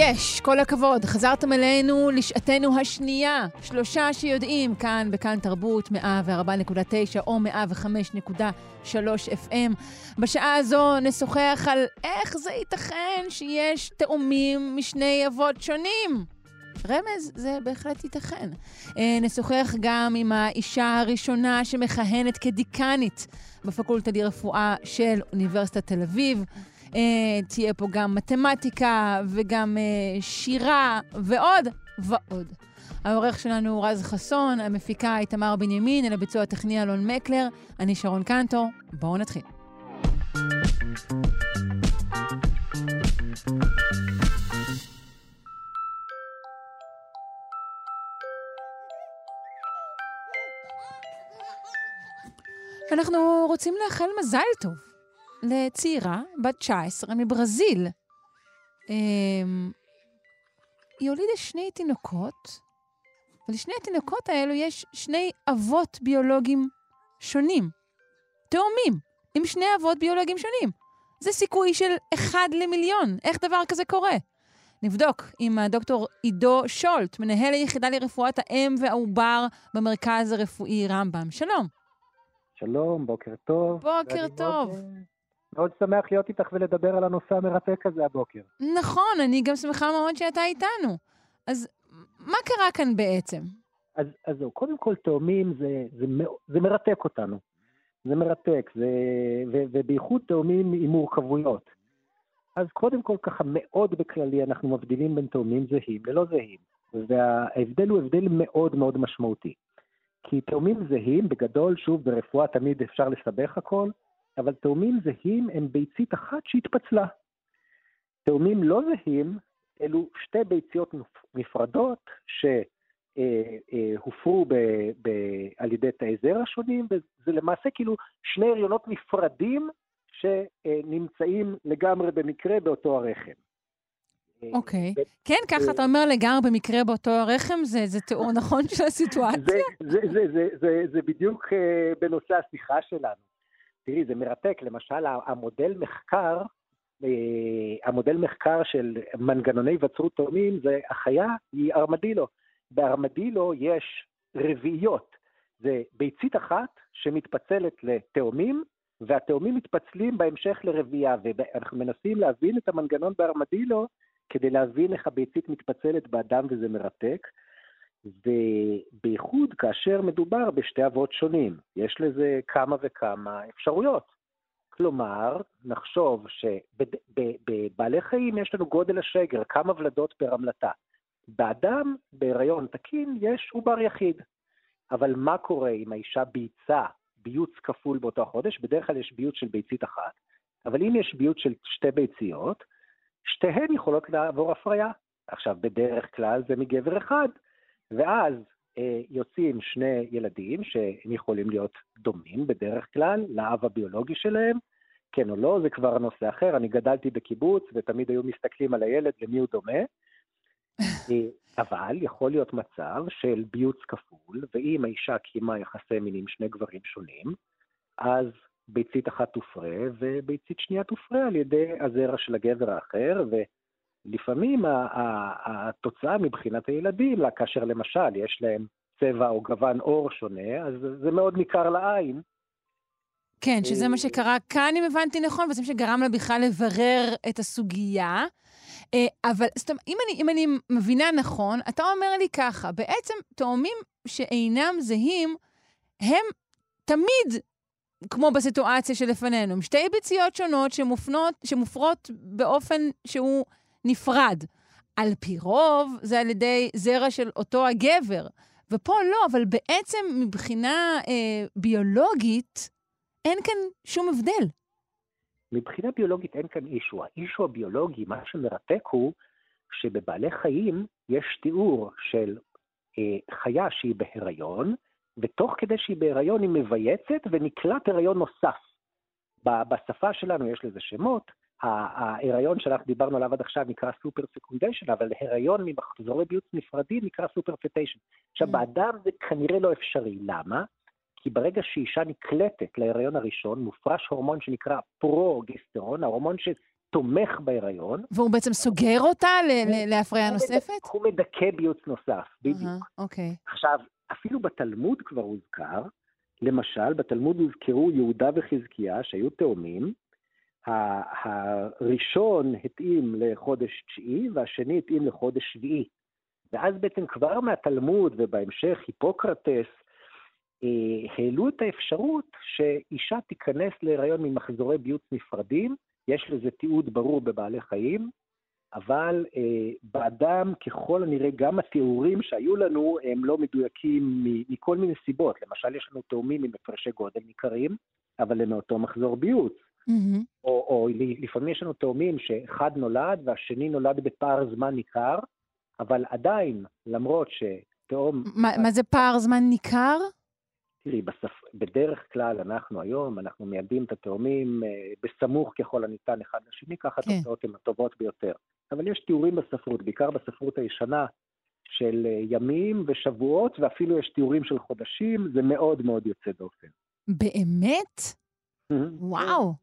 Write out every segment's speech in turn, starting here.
יש, כל הכבוד, חזרתם אלינו לשעתנו השנייה. שלושה שיודעים, כאן בכאן תרבות 104.9 או 105.3 FM. בשעה הזו נשוחח על איך זה ייתכן שיש תאומים משני אבות שונים. רמז, זה בהחלט ייתכן. אה, נשוחח גם עם האישה הראשונה שמכהנת כדיקנית בפקולטה לרפואה של אוניברסיטת תל אביב. אה, תהיה פה גם מתמטיקה וגם אה, שירה ועוד ועוד. העורך שלנו הוא רז חסון, המפיקה היא תמר בנימין, אל הביצוע הטכני אלון מקלר, אני שרון קנטור, בואו נתחיל. אנחנו רוצים לאחל מזל טוב לצעירה בת 19 מברזיל. אמ, היא הולידה שני תינוקות, ולשני התינוקות האלו יש שני אבות ביולוגיים שונים. תאומים, עם שני אבות ביולוגיים שונים. זה סיכוי של אחד למיליון. איך דבר כזה קורה? נבדוק עם הדוקטור עידו שולט, מנהל היחידה לרפואת האם והעובר במרכז הרפואי רמב"ם. שלום. שלום, בוקר טוב. בוקר טוב. מאוד, מאוד שמח להיות איתך ולדבר על הנושא המרתק הזה הבוקר. נכון, אני גם שמחה מאוד שאתה איתנו. אז מה קרה כאן בעצם? אז, אז זהו, קודם כל תאומים זה, זה, זה מרתק אותנו. זה מרתק, זה, ו, ובייחוד תאומים עם מורכבויות. אז קודם כל ככה מאוד בכללי אנחנו מבדילים בין תאומים זהים ללא זהים. וההבדל הוא הבדל מאוד מאוד משמעותי. כי תאומים זהים, בגדול, שוב, ברפואה תמיד אפשר לסבך הכל, אבל תאומים זהים הם ביצית אחת שהתפצלה. תאומים לא זהים אלו שתי ביציות נפרדות שהופרו ב, ב, על ידי תאי זרע שונים, וזה למעשה כאילו שני הריונות נפרדים שנמצאים לגמרי במקרה באותו הרחם. אוקיי. Okay. כן, ככה אתה אומר לגמרי במקרה באותו הרחם, זה, זה תיאור נכון של הסיטואציה? זה, זה, זה, זה, זה, זה בדיוק בנושא השיחה שלנו. תראי, זה מרתק. למשל, המודל מחקר, uh, המודל מחקר של מנגנוני היווצרות תאומים, זה החיה היא ארמדילו. בארמדילו יש רביעיות. זה ביצית אחת שמתפצלת לתאומים, והתאומים מתפצלים בהמשך לרבייה, ואנחנו מנסים להבין את המנגנון בארמדילו, כדי להבין איך הביצית מתפצלת באדם וזה מרתק, ובייחוד כאשר מדובר בשתי אבות שונים. יש לזה כמה וכמה אפשרויות. כלומר, נחשוב שבבעלי חיים יש לנו גודל השגר, כמה ולדות פר המלטה. באדם, בהיריון תקין, יש עובר יחיד. אבל מה קורה אם האישה ביצה ביוץ כפול באותו החודש? בדרך כלל יש ביוץ של ביצית אחת, אבל אם יש ביוץ של שתי ביציות, שתיהן יכולות לעבור הפריה. עכשיו, בדרך כלל זה מגבר אחד, ואז אה, יוצאים שני ילדים שהם יכולים להיות דומים בדרך כלל לאב הביולוגי שלהם, כן או לא, זה כבר נושא אחר. אני גדלתי בקיבוץ ותמיד היו מסתכלים על הילד למי הוא דומה. אה, אבל יכול להיות מצב של ביוץ כפול, ואם האישה קיימה יחסי מין עם שני גברים שונים, אז ביצית אחת תופרה וביצית שנייה תופרה על ידי הזרע של הגבר האחר, ולפעמים התוצאה מבחינת הילדים, כאשר למשל יש להם צבע או גוון עור שונה, אז זה מאוד ניכר לעין. כן, שזה מה שקרה כאן, אם הבנתי נכון, וזה מה שגרם לה בכלל לברר את הסוגיה. אה, אבל זאת אומרת, אם אני, אם אני מבינה נכון, אתה אומר לי ככה, בעצם תאומים שאינם זהים, הם תמיד כמו בסיטואציה שלפנינו, עם שתי ביציות שונות שמופנות, שמופרות באופן שהוא נפרד. על פי רוב זה על ידי זרע של אותו הגבר. ופה לא, אבל בעצם מבחינה אה, ביולוגית אין כאן שום הבדל. מבחינה ביולוגית אין כאן אישו. האישו הביולוגי, מה שמרתק הוא שבבעלי חיים יש תיאור של אה, חיה שהיא בהיריון, ותוך כדי שהיא בהיריון היא מבייצת ונקלט הריון נוסף. בשפה שלנו יש לזה שמות, ההיריון שאנחנו דיברנו עליו עד עכשיו נקרא superfecundation, אבל הריון ממחזורי ביוץ נפרדים נקרא superfetation. עכשיו, ממ. באדם זה כנראה לא אפשרי. למה? כי ברגע שאישה נקלטת להיריון הראשון, מופרש הורמון שנקרא פרוגסטרון, ההורמון שתומך בהיריון. והוא בעצם סוגר אותה להפריה נוספת? הוא מדכא ביוץ נוסף, בדיוק. אוקיי. עכשיו, אפילו בתלמוד כבר הוזכר, למשל, בתלמוד הוזכרו יהודה וחזקיה, שהיו תאומים, הראשון התאים לחודש תשיעי והשני התאים לחודש שביעי. ואז בעצם כבר מהתלמוד ובהמשך היפוקרטס אה, העלו את האפשרות שאישה תיכנס להיריון ממחזורי ביוץ נפרדים, יש לזה תיעוד ברור בבעלי חיים, אבל אה, באדם ככל הנראה גם התיאורים שהיו לנו הם לא מדויקים מכל מיני סיבות. למשל, יש לנו תאומים עם הפרשי גודל ניכרים, אבל הם מאותו מחזור ביוץ. Mm-hmm. או, או לפעמים יש לנו תאומים שאחד נולד והשני נולד בפער זמן ניכר, אבל עדיין, למרות שתאום... מה, מה זה פער זמן ניכר? תראי, בספ... בדרך כלל אנחנו היום, אנחנו מיידים את התאומים אה, בסמוך ככל הניתן אחד לשני, ככה כן. התוצאות הן הטובות ביותר. אבל יש תיאורים בספרות, בעיקר בספרות הישנה, של אה, ימים ושבועות, ואפילו יש תיאורים של חודשים, זה מאוד מאוד יוצא דופן. באמת? וואו.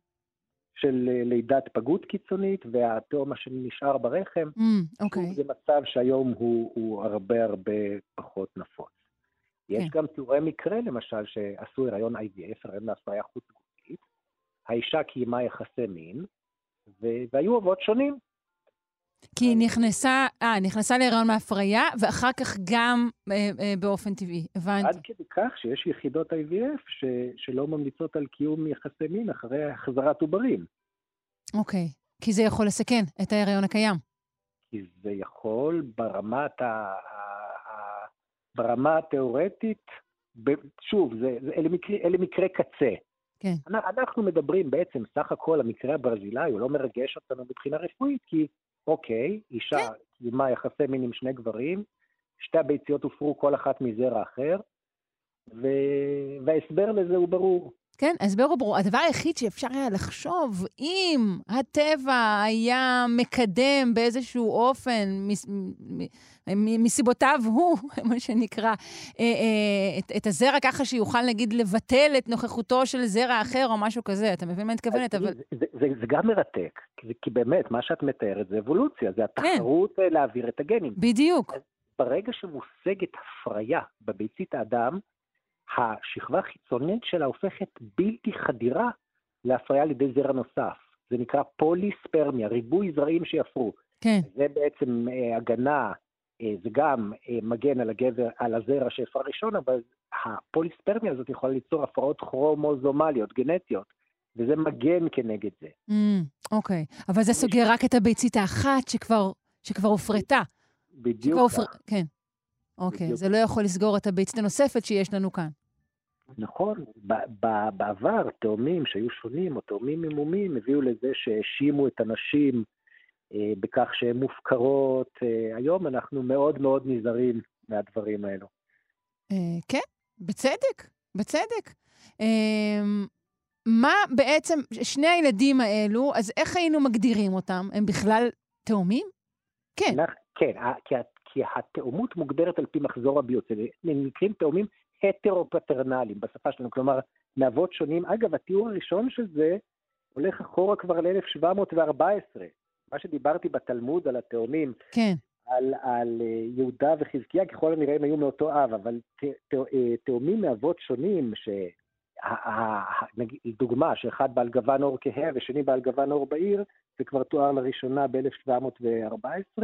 של אה, לידת פגות קיצונית, והתאום השני נשאר ברחם. Mm, אוקיי. זה מצב שהיום הוא, הוא הרבה הרבה פחות נפוץ. יש כן. גם תיאורי מקרה, למשל, שעשו הריון IVF, הריון להפריה חוץ-גופית. האישה קיימה יחסי מין, והיו אבות שונים. כי היא נכנסה, אה, נכנסה להיריון מהפריה, ואחר כך גם אה, אה, באופן טבעי, הבנתי. עד כדי כך שיש יחידות IVF ש, שלא ממליצות על קיום יחסי מין אחרי החזרת עוברים. אוקיי, כי זה יכול לסכן את ההיריון הקיים. כי זה יכול ברמת, ה, ה, ה, ברמה התיאורטית, ב, שוב, זה, זה, אלה, מקרי, אלה מקרי קצה. כן. אנחנו מדברים בעצם, סך הכל המקרה הברזילאי, הוא לא מרגש אותנו מבחינה רפואית, כי אוקיי, אישה כן. קיימה יחסי מין עם שני גברים, שתי הביציות הופרו כל אחת מזרע אחר, ו... וההסבר לזה הוא ברור. כן, ההסבר הוא ברור. הדבר היחיד שאפשר היה לחשוב, אם הטבע היה מקדם באיזשהו אופן, מס, מסיבותיו הוא, מה שנקרא, אה, אה, את, את הזרע ככה שיוכל, נגיד, לבטל את נוכחותו של זרע אחר או משהו כזה. אתה מבין מה אני מתכוונת? אבל... זה, זה, זה, זה גם מרתק, כי, כי באמת, מה שאת מתארת זה אבולוציה, זה כן. התחרות כן. להעביר את הגנים. בדיוק. ברגע שמושגת הפריה בביצית האדם, השכבה החיצונית שלה הופכת בלתי חדירה להפריה על ידי זרע נוסף. זה נקרא פוליספרמיה, ריבוי זרעים שיפרו. כן. זה בעצם אה, הגנה, אה, זה גם אה, מגן על, הגבר, על הזרע שהפרה ראשון, אבל הפוליספרמיה הזאת יכולה ליצור הפרעות כרומוזומליות, גנטיות, וזה מגן כנגד זה. Mm, אוקיי, אבל זה סוגר רק את הביצית האחת שכבר, שכבר הופרטה. בדיוק כך. הופר... כן. אוקיי. זה לא יכול לסגור את הביצית הנוספת שיש לנו כאן. נכון, בעבר תאומים שהיו שונים, או תאומים ממומים, הביאו לזה שהאשימו את הנשים אה, בכך שהן מופקרות. אה, היום אנחנו מאוד מאוד נזהרים מהדברים האלו. אה, כן, בצדק, בצדק. אה, מה בעצם, שני הילדים האלו, אז איך היינו מגדירים אותם? הם בכלל תאומים? כן. כן, כי כי התאומות מוגדרת על פי מחזור הביוץ. אלה מקרים תאומים הטרו-פטרנליים בשפה שלנו, כלומר, מאבות שונים. אגב, התיאור הראשון של זה הולך אחורה כבר ל-1714. מה שדיברתי בתלמוד על התאומים, כן. על, על אה, יהודה וחזקיה, ככל הנראה הם היו מאותו אב, אבל אה, תאומים מאבות שונים, ש... דוגמה שאחד בעל גוון אור כהה ושני בעל גוון אור בעיר, זה כבר תואר לראשונה ב-1714,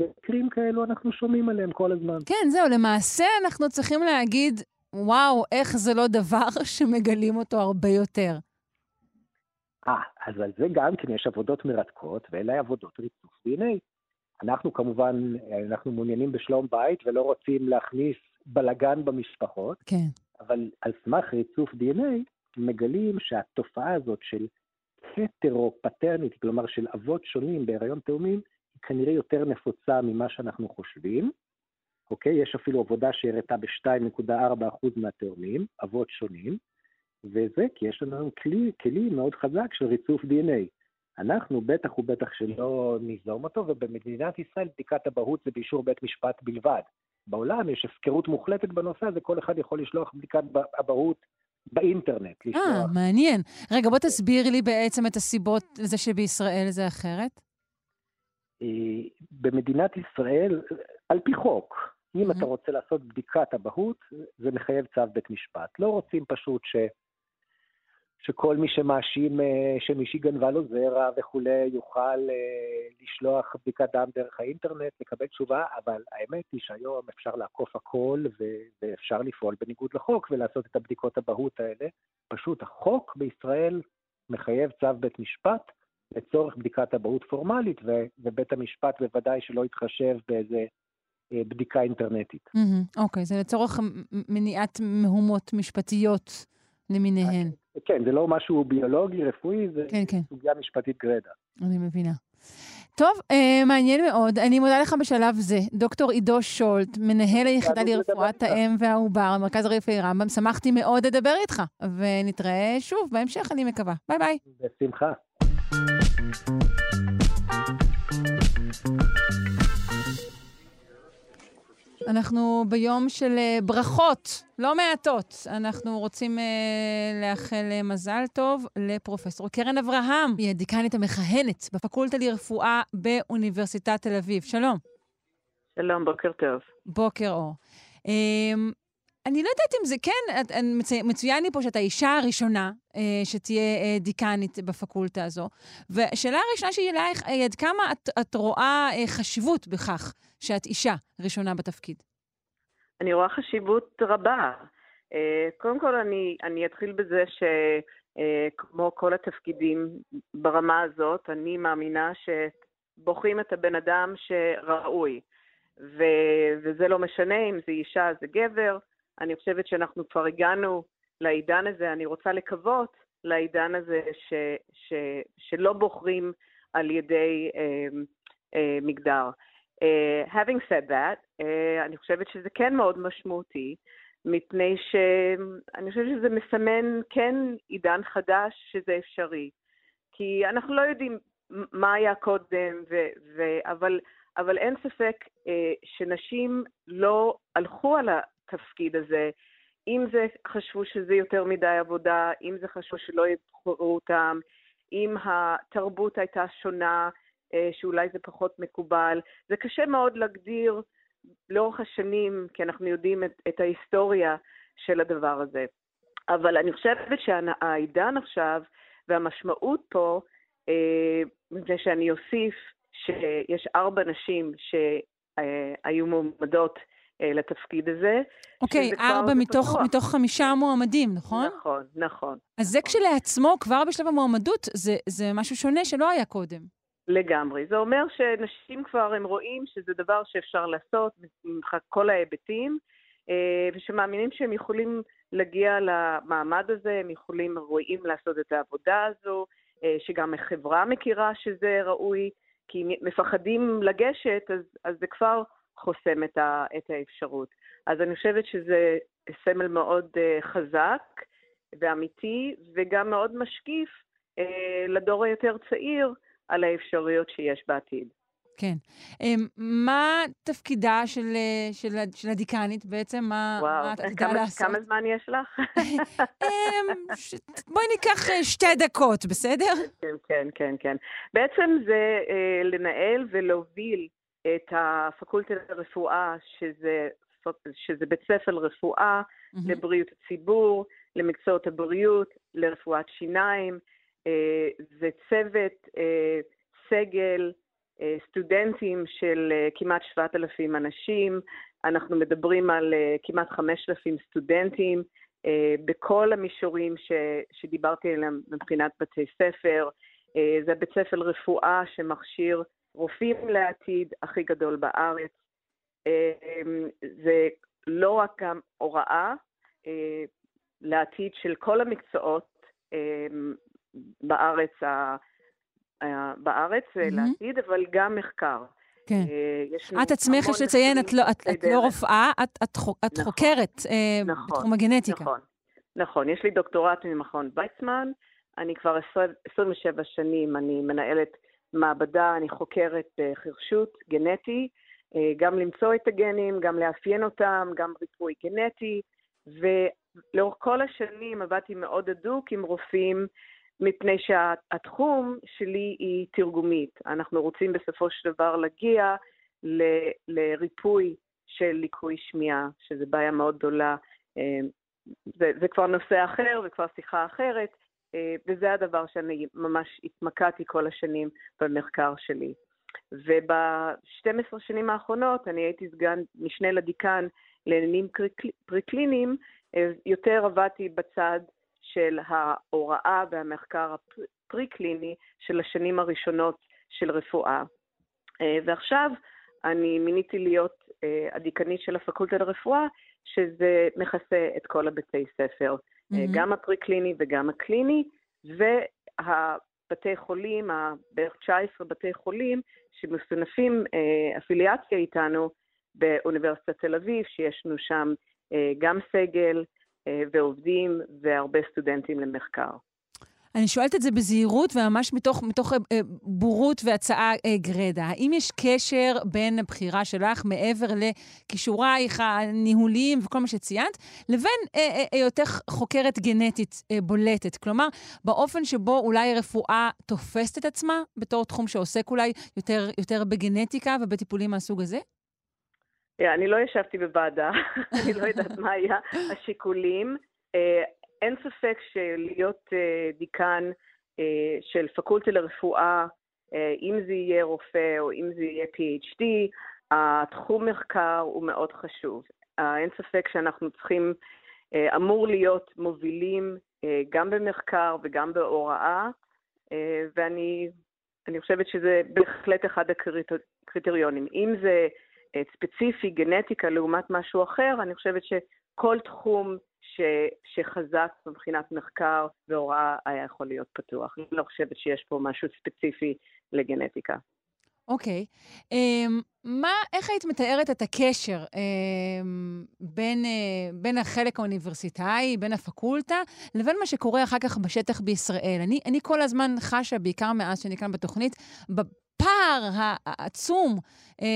מקרים כאלו אנחנו שומעים עליהם כל הזמן. כן, זהו, למעשה אנחנו צריכים להגיד, וואו, איך זה לא דבר שמגלים אותו הרבה יותר. אה, אז על זה גם כן יש עבודות מרתקות, ואלה עבודות ריצוף DNA. אנחנו כמובן, אנחנו מעוניינים בשלום בית ולא רוצים להכניס בלגן במשפחות, כן. אבל על סמך ריצוף DNA מגלים שהתופעה הזאת של הטרו-פטרנית, כלומר של אבות שונים בהיריון תאומים, כנראה יותר נפוצה ממה שאנחנו חושבים, אוקיי? יש אפילו עבודה שהראתה ב-2.4% מהתאומים, אבות שונים, וזה כי יש לנו כלי, כלי מאוד חזק של ריצוף DNA. אנחנו בטח ובטח שלא ניזום אותו, ובמדינת ישראל בדיקת אבהות זה באישור בית משפט בלבד. בעולם יש הפקרות מוחלטת בנושא הזה, כל אחד יכול לשלוח בדיקת אבהות באינטרנט. אה, מעניין. רגע, בוא תסביר לי בעצם את הסיבות לזה שבישראל זה אחרת. במדינת ישראל, על פי חוק, אם אתה רוצה לעשות בדיקת אבהות, זה מחייב צו בית משפט. לא רוצים פשוט ש... שכל מי שמאשים אה, שמישהי גנבה לו זרע וכולי יוכל אה, לשלוח בדיקת דם דרך האינטרנט, לקבל תשובה, אבל האמת היא שהיום אפשר לעקוף הכל ואפשר לפעול בניגוד לחוק ולעשות את הבדיקות אבהות האלה. פשוט החוק בישראל מחייב צו בית משפט לצורך בדיקת אבהות פורמלית, ובית המשפט בוודאי שלא יתחשב באיזה אה, בדיקה אינטרנטית. אוקיי, זה לצורך מניעת מהומות משפטיות למיניהן. כן, זה לא משהו ביולוגי, רפואי, זה כן, כן. סוגיה משפטית גרידא. אני מבינה. טוב, אה, מעניין מאוד. אני מודה לך בשלב זה. דוקטור עידו שולט, מנהל היחידה לרפואת האם והעובר, מרכז הרפואי רמב"ם, שמחתי מאוד לדבר איתך, ונתראה שוב בהמשך, אני מקווה. ביי ביי. בשמחה. אנחנו ביום של אה, ברכות, לא מעטות. אנחנו רוצים uh, לאחל uh, מזל טוב לפרופסור קרן אברהם, היא הדיקנית המכהנת בפקולטה לרפואה באוניברסיטת תל אביב. שלום. שלום, בוקר טוב. בוקר אור. Um, אני לא יודעת אם זה כן, את, מצו, מצוין לי פה שאת האישה הראשונה uh, שתהיה uh, דיקנית בפקולטה הזו. והשאלה הראשונה שלי אלייך היא עד כמה את, את רואה uh, חשיבות בכך שאת אישה ראשונה בתפקיד? אני רואה חשיבות רבה. אה, קודם כל, אני, אני אתחיל בזה שכמו אה, כל התפקידים ברמה הזאת, אני מאמינה שבוחרים את הבן אדם שראוי. ו, וזה לא משנה אם זה אישה, זה גבר. אני חושבת שאנחנו כבר הגענו לעידן הזה, אני רוצה לקוות לעידן הזה ש, ש, שלא בוחרים על ידי אה, אה, מגדר. Uh, having said that, uh, אני חושבת שזה כן מאוד משמעותי, מפני שאני חושבת שזה מסמן כן עידן חדש שזה אפשרי. כי אנחנו לא יודעים מה היה קודם, ו- ו- אבל, אבל אין ספק uh, שנשים לא הלכו על התפקיד הזה, אם זה חשבו שזה יותר מדי עבודה, אם זה חשבו שלא יבחרו אותם, אם התרבות הייתה שונה, אה, שאולי זה פחות מקובל. זה קשה מאוד להגדיר לאורך השנים, כי אנחנו יודעים את, את ההיסטוריה של הדבר הזה. אבל אני חושבת שהעידן עכשיו, והמשמעות פה, אה, מפני שאני אוסיף שיש ארבע נשים שהיו מועמדות לתפקיד הזה. אוקיי, ארבע מתוך, מתוך חמישה מועמדים, נכון? נכון, נכון. אז זה כשלעצמו, כבר בשלב המועמדות, זה, זה משהו שונה שלא היה קודם. לגמרי. זה אומר שנשים כבר, הם רואים שזה דבר שאפשר לעשות כל ההיבטים, אה, ושמאמינים שהם יכולים להגיע למעמד הזה, הם יכולים, רואים לעשות את העבודה הזו, אה, שגם החברה מכירה שזה ראוי, כי מפחדים לגשת, אז, אז זה כבר חוסם את, ה, את האפשרות. אז אני חושבת שזה סמל מאוד אה, חזק ואמיתי, וגם מאוד משקיף לדור היותר צעיר, על האפשרויות שיש בעתיד. כן. אמ, מה תפקידה של, אה, של, של הדיקנית בעצם? מה, וואו, מה את עתידה לעשות? כמה זמן יש לך? אמ, ש... בואי ניקח אה, שתי דקות, בסדר? כן, כן, כן, כן. בעצם זה אה, לנהל ולהוביל את הפקולטה לרפואה, שזה, שזה בית ספר לרפואה, mm-hmm. לבריאות הציבור, למקצועות הבריאות, לרפואת שיניים. אה, זה צוות אה, סגל, אה, סטודנטים של כמעט 7,000 אנשים, אנחנו מדברים על כמעט 5,000 סטודנטים בכל המישורים ש, שדיברתי עליהם מבחינת בתי ספר. זה בית ספר רפואה שמכשיר רופאים לעתיד הכי גדול בארץ. זה לא רק גם הוראה לעתיד של כל המקצועות בארץ, ה... בארץ mm-hmm. לעתיד, אבל גם מחקר. כן. את עצמך, יש לציין, את לא, את, את לא רופאה, את, את, את נכון, חוקרת נכון, בתחום הגנטיקה. נכון, נכון. יש לי דוקטורט ממכון ויצמן, אני כבר 27 שנים, אני מנהלת מעבדה, אני חוקרת חרשות גנטי, גם למצוא את הגנים, גם לאפיין אותם, גם ריפוי גנטי, ולאורך כל השנים עבדתי מאוד הדוק עם רופאים, מפני שהתחום שלי היא תרגומית. אנחנו רוצים בסופו של דבר להגיע ל- לריפוי של ליקוי שמיעה, שזו בעיה מאוד גדולה. זה, זה כבר נושא אחר וכבר שיחה אחרת, וזה הדבר שאני ממש התמקדתי כל השנים במחקר שלי. וב-12 שנים האחרונות אני הייתי סגן משנה לדיקן לעניינים פרקליניים, יותר עבדתי בצד של ההוראה והמחקר הפרי-קליני של השנים הראשונות של רפואה. ועכשיו אני מיניתי להיות הדיקנית של הפקולטה לרפואה, שזה מכסה את כל הבתי ספר, mm-hmm. גם הפרי-קליני וגם הקליני, והבתי חולים, בערך 19 בתי חולים, שמסונפים אפיליאציה איתנו באוניברסיטת תל אביב, שיש לנו שם גם סגל ועובדים והרבה סטודנטים למחקר. אני שואלת את זה בזהירות וממש מתוך, מתוך אה, בורות והצעה אה, גרדה. האם יש קשר בין הבחירה שלך, מעבר לכישורייך הניהוליים וכל מה שציינת, לבין אה, היותך חוקרת גנטית בולטת? כלומר, באופן שבו אולי רפואה תופסת את עצמה בתור תחום שעוסק אולי יותר, יותר בגנטיקה ובטיפולים מהסוג הזה? אני לא ישבתי בוועדה, אני לא יודעת מה היה השיקולים. אין ספק שלהיות דיקן של פקולטה לרפואה, אם זה יהיה רופא או אם זה יהיה PhD, התחום מחקר הוא מאוד חשוב. אין ספק שאנחנו צריכים, אמור להיות מובילים גם במחקר וגם בהוראה, ואני חושבת שזה בהחלט אחד הקריטריונים. אם זה ספציפי, גנטיקה, לעומת משהו אחר, אני חושבת שכל תחום ש, שחזק מבחינת מחקר והוראה היה יכול להיות פתוח. אני לא חושבת שיש פה משהו ספציפי לגנטיקה. אוקיי. Okay. Um, מה, איך היית מתארת את הקשר um, בין, uh, בין החלק האוניברסיטאי, בין הפקולטה, לבין מה שקורה אחר כך בשטח בישראל? אני, אני כל הזמן חשה, בעיקר מאז שאני כאן בתוכנית, הפער העצום אה,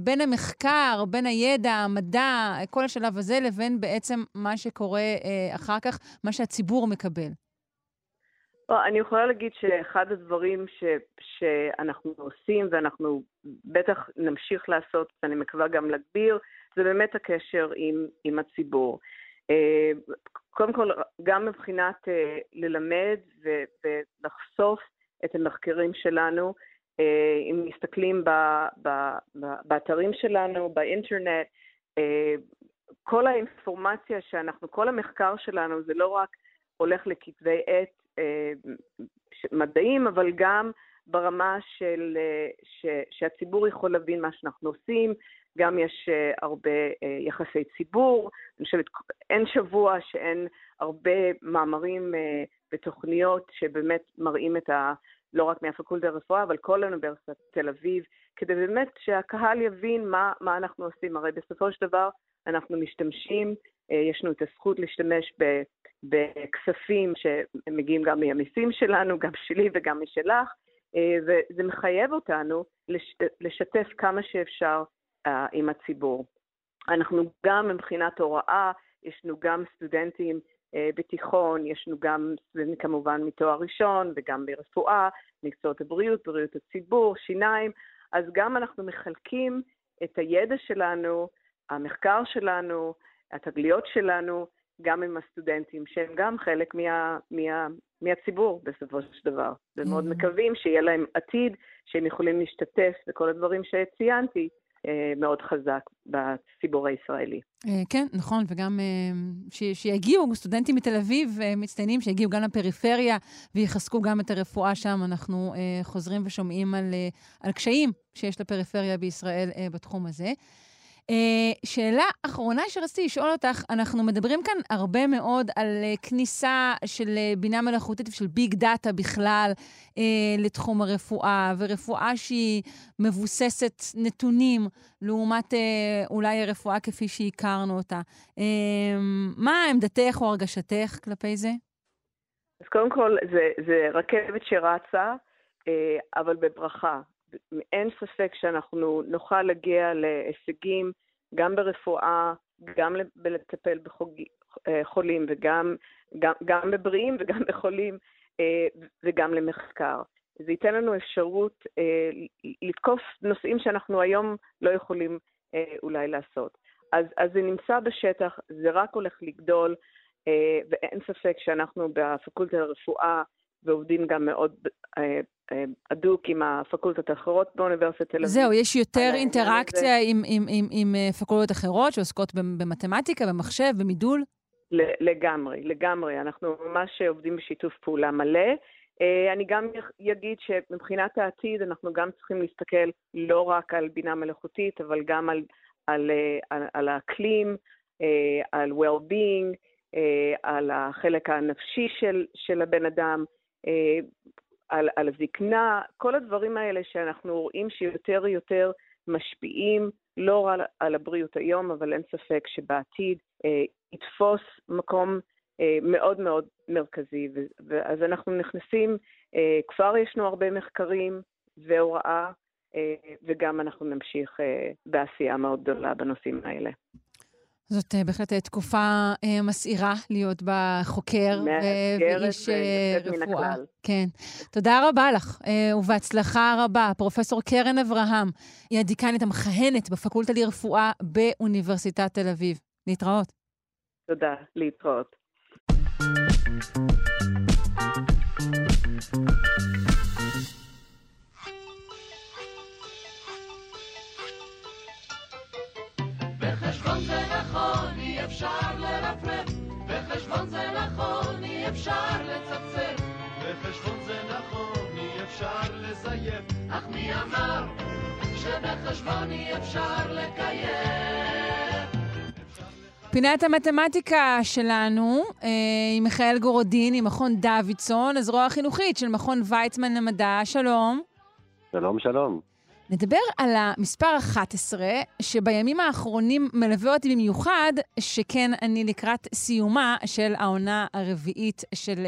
בין המחקר, בין הידע, המדע, כל השלב הזה, לבין בעצם מה שקורה אה, אחר כך, מה שהציבור מקבל. אני יכולה להגיד שאחד הדברים ש, שאנחנו עושים, ואנחנו בטח נמשיך לעשות, ואני מקווה גם להגביר, זה באמת הקשר עם, עם הציבור. אה, קודם כל, גם מבחינת ללמד ולחשוף את המחקרים שלנו, אה, אם מסתכלים באתרים שלנו, באינטרנט, אה, כל האינפורמציה שאנחנו, כל המחקר שלנו זה לא רק הולך לכתבי עת אה, מדעיים, אבל גם ברמה של, ש, שהציבור יכול להבין מה שאנחנו עושים, גם יש הרבה יחסי ציבור, אני חושבת, אין שבוע שאין הרבה מאמרים ותוכניות שבאמת מראים את ה... לא רק מהפקולטה לרפואה, אבל כל אוניברסיטת תל אביב, כדי באמת שהקהל יבין מה, מה אנחנו עושים. הרי בסופו של דבר אנחנו משתמשים, אה, יש לנו את הזכות להשתמש ב, בכספים שמגיעים גם מהמיסים שלנו, גם שלי וגם משלך, אה, וזה מחייב אותנו לש, לשתף כמה שאפשר אה, עם הציבור. אנחנו גם מבחינת הוראה, יש לנו גם סטודנטים אה, בתיכון, יש לנו גם סטודנטים כמובן מתואר ראשון וגם ברפואה, מקצועות הבריאות, בריאות הציבור, שיניים, אז גם אנחנו מחלקים את הידע שלנו, המחקר שלנו, התגליות שלנו, גם עם הסטודנטים, שהם גם חלק מה, מה, מהציבור בסופו של דבר. ומאוד mm-hmm. מקווים שיהיה להם עתיד, שהם יכולים להשתתף בכל הדברים שציינתי, אה, מאוד חזק בציבור הישראלי. אה, כן, נכון, וגם אה, שיגיעו סטודנטים מתל אביב מצטיינים, שיגיעו גם לפריפריה ויחזקו גם את הרפואה שם. אנחנו חוזרים ושומעים על, על קשיים שיש לפריפריה בישראל בתחום הזה. אה, שאלה אחרונה שרציתי לשאול אותך, אנחנו מדברים כאן הרבה מאוד על אה, כניסה של אה, בינה מלאכותית ושל ביג דאטה בכלל לתחום הרפואה, ורפואה שהיא מבוססת נתונים לעומת אולי הרפואה כפי שהכרנו אותה. מה עמדתך או הרגשתך כלפי זה? אז קודם כל, זה, זה רכבת שרצה, אבל בברכה. אין ספק שאנחנו נוכל להגיע להישגים גם ברפואה, גם בלטפל בחולים אה, וגם גם, גם בבריאים וגם בחולים אה, וגם למחקר. זה ייתן לנו אפשרות אה, לתקוף נושאים שאנחנו היום לא יכולים אולי לעשות. אז, אז זה נמצא בשטח, זה רק הולך לגדול, ואין ספק שאנחנו בפקולטה לרפואה ועובדים גם מאוד הדוק עם הפקולטות האחרות באוניברסיטת תל אביב. זהו, יש יותר אינטראקציה עם, עם, עם, עם אה, פקולטות אחרות שעוסקות במתמטיקה, במחשב, במידול? לגמרי, לגמרי. אנחנו ממש עובדים בשיתוף פעולה מלא. אה, אני גם אגיד שמבחינת העתיד אנחנו גם צריכים להסתכל לא רק על בינה מלאכותית, אבל גם על, על, אה, על, על האקלים, על well-being, על החלק הנפשי של, של הבן אדם. על, על הזקנה, כל הדברים האלה שאנחנו רואים שיותר ויותר משפיעים לא רק על, על הבריאות היום, אבל אין ספק שבעתיד אה, יתפוס מקום אה, מאוד מאוד מרכזי. אז אנחנו נכנסים, אה, כבר ישנו הרבה מחקרים והוראה, אה, וגם אנחנו נמשיך אה, בעשייה מאוד גדולה בנושאים האלה. זאת uh, בהחלט uh, תקופה uh, מסעירה להיות בה חוקר ואיש רפואה. כן. תודה רבה לך, ובהצלחה רבה. פרופ' קרן אברהם היא הדיקנית המכהנת בפקולטה לרפואה באוניברסיטת תל אביב. להתראות. תודה, להתראות. אפשר לרפרף, בחשבון זה נכון, אי אפשר לצפצף. בחשבון זה נכון, אי אפשר לזייף. אך מי אמר שבחשבון אי אפשר לקיים? פינת המתמטיקה שלנו אה, עם מיכאל גורודין, עם מכון דוידסון, הזרוע החינוכית של מכון ויצמן למדע. שלום. שלום, שלום. נדבר על המספר 11, שבימים האחרונים מלווה אותי במיוחד, שכן אני לקראת סיומה של העונה הרביעית של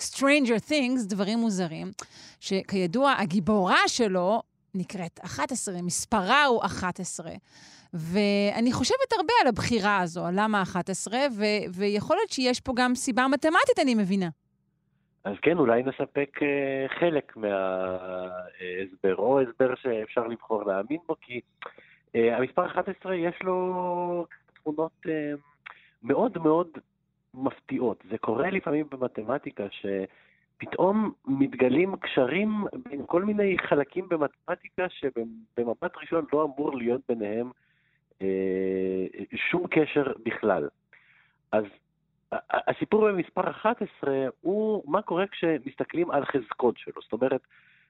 uh, Stranger Things, דברים מוזרים, שכידוע, הגיבורה שלו נקראת 11, מספרה הוא 11. ואני חושבת הרבה על הבחירה הזו, על למה 11, ו- ויכול להיות שיש פה גם סיבה מתמטית, אני מבינה. אז כן, אולי נספק אה, חלק מההסבר, או הסבר שאפשר לבחור להאמין בו, כי אה, המספר 11 יש לו תמונות אה, מאוד מאוד מפתיעות. זה קורה לפעמים במתמטיקה, שפתאום מתגלים קשרים בין כל מיני חלקים במתמטיקה, שבמבט ראשון לא אמור להיות ביניהם שום קשר בכלל. אז הסיפור במספר 11 הוא מה קורה כשמסתכלים על חזקות שלו. זאת אומרת,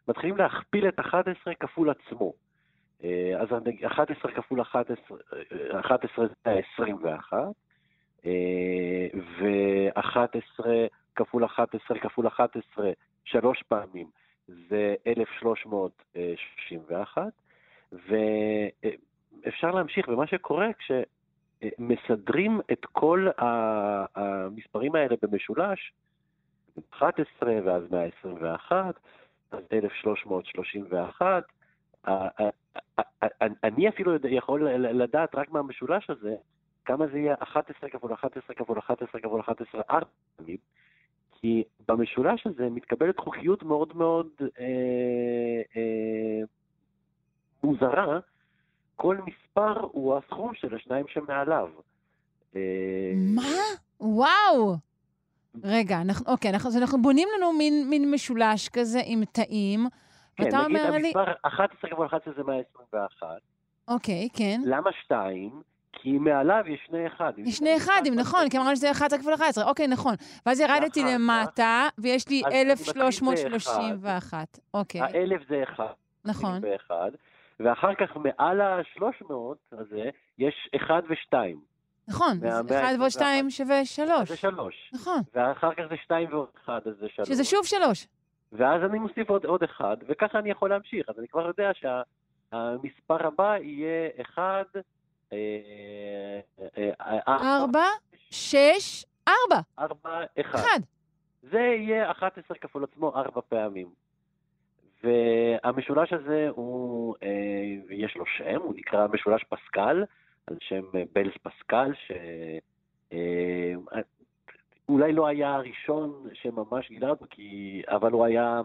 מתחילים להכפיל את 11 כפול עצמו. אה, אז 11 כפול 11, 11 זה 21, ו-11 כפול 11 כפול 11 שלוש פעמים זה 1,361, ואפשר להמשיך במה שקורה כש... מסדרים את כל המספרים האלה במשולש, 11 ואז 121, אז 1331. אני אפילו יכול לדעת רק מהמשולש הזה כמה זה יהיה 11 כפול 11 כפול 11 כפול 11 ארבע פעמים, כי במשולש הזה מתקבלת חוקיות מאוד מאוד אה, אה, מוזרה, כל מספר הוא הסכום של השניים שמעליו. אה, מה? וואו! רגע, אנחנו, אוקיי, אנחנו, אז אנחנו בונים לנו מין, מין משולש כזה עם תאים, כן, ואתה אומר לי... כן, נגיד המספר 11 כפול 11 זה 121. אוקיי, כן. למה 2? כי מעליו יש שני אחדים. יש שני אחדים, נכון, כי אמרנו שזה 11 כפול 11, אוקיי, נכון. ואז ירדתי למטה, ויש לי 1,331. אוקיי. האלף זה 1. נכון. ואחר כך מעל ה-300 הזה יש 1 ו-2. נכון, אז מאה 1 ועוד עשרים 2 שווה 3. זה 3. נכון, ואחר כך זה 2 ועוד 1, אז זה 3. שזה שוב 3. ואז אני מוסיף עוד, עוד אחד, וככה אני יכול להמשיך. אז אני כבר יודע שהמספר הבא יהיה 1, 4, 6, 4. 4, 1. 1. זה יהיה 11 כפול עצמו ארבע פעמים. והמשולש הזה הוא, אה, יש לו שם, הוא נקרא משולש פסקל, על שם אה, בלס פסקל, שאולי לא היה הראשון שממש גילה אותו, כי, אבל הוא היה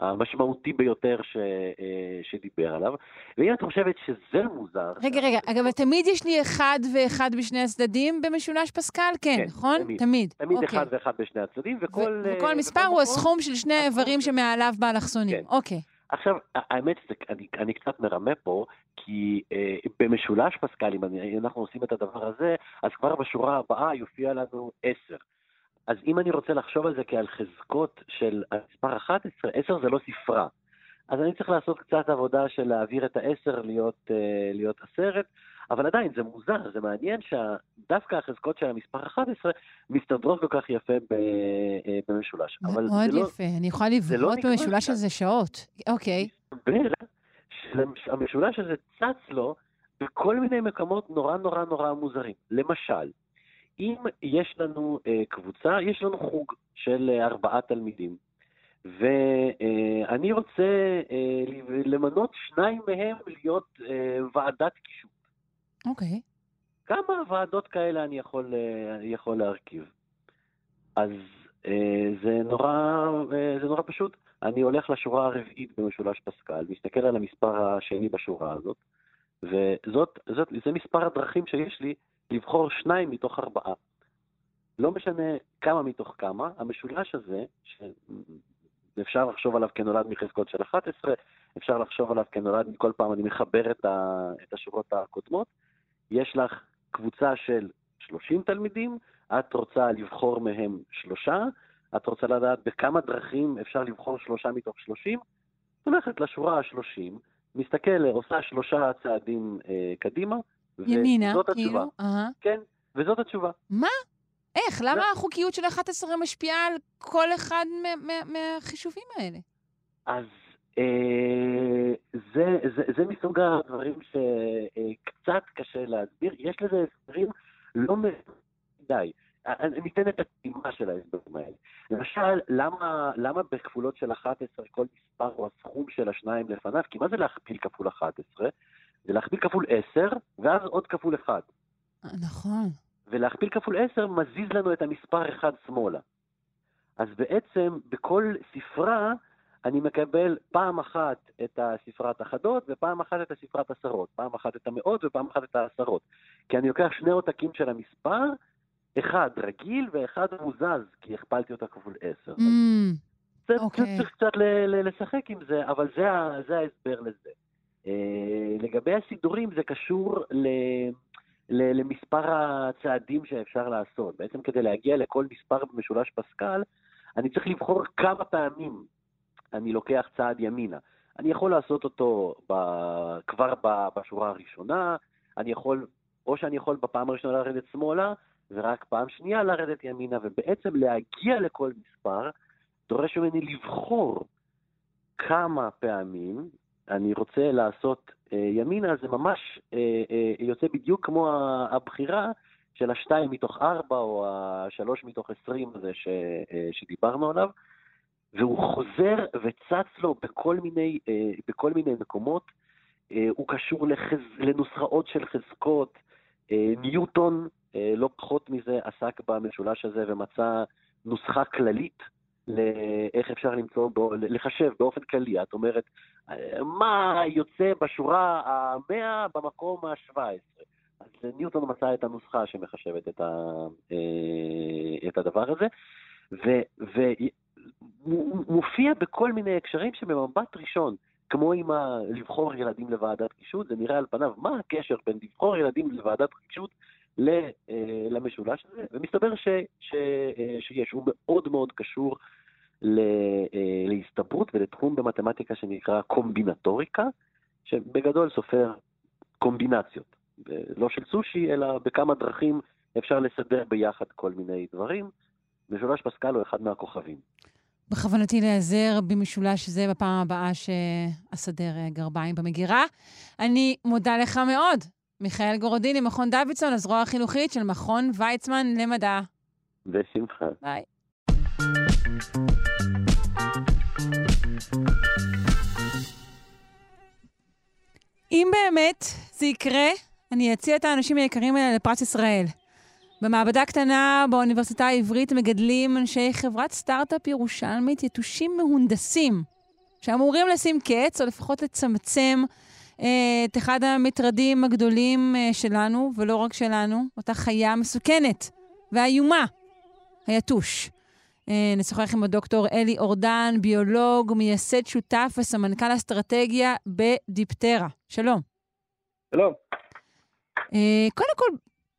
המשמעותי ביותר ש, אה, שדיבר עליו. ואם את חושבת שזה מוזר... רגע, רגע, אגב, תמיד יש לי אחד ואחד בשני הצדדים במשולש פסקל? כן, כן, נכון? תמיד. תמיד. תמיד אוקיי. אחד ואחד בשני הצדדים, וכל... ו- אה, וכל מספר וכל הוא הסכום של שני האיברים שמעליו באלכסונים. כן. אוקיי. עכשיו, האמת אני, אני קצת מרמה פה, כי אה, במשולש פסקל, אם אנחנו עושים את הדבר הזה, אז כבר בשורה הבאה יופיע לנו 10. אז אם אני רוצה לחשוב על זה כעל חזקות של המספר 11, 10 זה לא ספרה. אז אני צריך לעשות קצת עבודה של להעביר את ה-10 להיות, אה, להיות עשרת, אבל עדיין זה מוזר, זה מעניין שדווקא החזקות של המספר 11 מסתדרות כל כך יפה אה, במשולש. אבל מאוד לא, יפה. אני יכולה לא לבהות נגמר במשולש. הזה שעות. אוקיי. מסתבר שהמשולש הזה צץ לו בכל מיני מקומות נורא נורא נורא מוזרים. למשל, אם יש לנו אה, קבוצה, יש לנו חוג של אה, ארבעה תלמידים, ואני רוצה אה, למנות שניים מהם להיות אה, ועדת קישוט. אוקיי. כמה ועדות כאלה אני יכול, אה, יכול להרכיב? אז אה, זה נורא, אה, זה נורא פשוט. אני הולך לשורה הרביעית במשולש פסקל, מסתכל על המספר השני בשורה הזאת, וזאת, זאת, זה מספר הדרכים שיש לי לבחור שניים מתוך ארבעה. לא משנה כמה מתוך כמה, המשולש הזה, שאפשר לחשוב עליו כנולד מחזקות של 11, אפשר לחשוב עליו כנולד מכל פעם אני מחבר את, ה, את השורות הקודמות, יש לך קבוצה של 30 תלמידים, את רוצה לבחור מהם שלושה, את רוצה לדעת בכמה דרכים אפשר לבחור שלושה מתוך 30, הולכת לשורה ה-30, מסתכל, עושה שלושה צעדים אה, קדימה, ימינה, וזאת התשובה. כאילו. אהה. כן, וזאת התשובה. איך? למה לא. החוקיות של 11 משפיעה על כל אחד מה- מה- מהחישובים האלה? אז אה, זה, זה, זה מסוג הדברים שקצת קשה להסביר. יש לזה הסברים לא מדי. אני ניתן את הטעימה של ההסברים האלה. למשל, למה, למה בכפולות של 11 כל מספר הוא הסכום של השניים לפניו? כי מה זה להכפיל כפול 11? זה להכפיל כפול 10, ואז עוד כפול 1. אה, נכון. ולהכפיל כפול 10 מזיז לנו את המספר 1 שמאלה. אז בעצם בכל ספרה אני מקבל פעם אחת את הספרת אחדות ופעם אחת את הספרת עשרות, פעם אחת את המאות ופעם אחת את העשרות. כי אני לוקח שני עותקים של המספר, אחד רגיל ואחד מוזז, כי הכפלתי אותה כפול 10. Mm, זה, אוקיי. זה צריך קצת לשחק עם זה, אבל זה, זה ההסבר לזה. אה, לגבי הסידורים, זה קשור ל, למספר הצעדים שאפשר לעשות. בעצם כדי להגיע לכל מספר במשולש פסקל, אני צריך לבחור כמה פעמים אני לוקח צעד ימינה. אני יכול לעשות אותו ב, כבר ב, בשורה הראשונה, אני יכול, או שאני יכול בפעם הראשונה לרדת שמאלה, ורק פעם שנייה לרדת ימינה, ובעצם להגיע לכל מספר דורש ממני לבחור כמה פעמים אני רוצה לעשות אה, ימינה, זה ממש אה, אה, יוצא בדיוק כמו הבחירה של השתיים מתוך ארבע או השלוש מתוך עשרים הזה ש, אה, שדיברנו עליו, והוא חוזר וצץ לו בכל מיני, אה, בכל מיני מקומות. אה, הוא קשור לחז, לנוסחאות של חזקות. אה, ניוטון, אה, לא פחות מזה, עסק במשולש הזה ומצא נוסחה כללית לאיך אפשר למצוא, בו, לחשב באופן כללי. את אומרת, אה, מה יוצא בשורה המאה במקום ה-17? אז ניוטון מצא את הנוסחה שמחשבת את, ה, אה, את הדבר הזה, והוא מופיע בכל מיני הקשרים שבמבט ראשון, כמו עם ה... לבחור ילדים לוועדת קישוט, זה נראה על פניו, מה הקשר בין לבחור ילדים לוועדת קישוט אה, למשולש הזה, ומסתבר ש, ש, שיש, הוא מאוד מאוד קשור להסתברות ולתחום במתמטיקה שנקרא קומבינטוריקה, שבגדול סופר קומבינציות, לא של סושי, אלא בכמה דרכים אפשר לסדר ביחד כל מיני דברים. משולש פסקל הוא אחד מהכוכבים. בכוונתי להיעזר במשולש זה בפעם הבאה שאסדר אה, גרביים במגירה. אני מודה לך מאוד. מיכאל גורודיני, מכון דוידסון, הזרוע החינוכית של מכון ויצמן למדע. בשמחה. ביי. אם באמת זה יקרה, אני אציע את האנשים היקרים האלה לפרס ישראל. במעבדה קטנה באוניברסיטה העברית מגדלים אנשי חברת סטארט-אפ ירושלמית יתושים מהונדסים, שאמורים לשים קץ, או לפחות לצמצם אה, את אחד המטרדים הגדולים אה, שלנו, ולא רק שלנו, אותה חיה מסוכנת ואיומה, היתוש. אה, נשוחח עם הדוקטור אלי אורדן, ביולוג, מייסד שותף וסמנכ"ל אסטרטגיה בדיפטרה. שלום. שלום. קודם כל,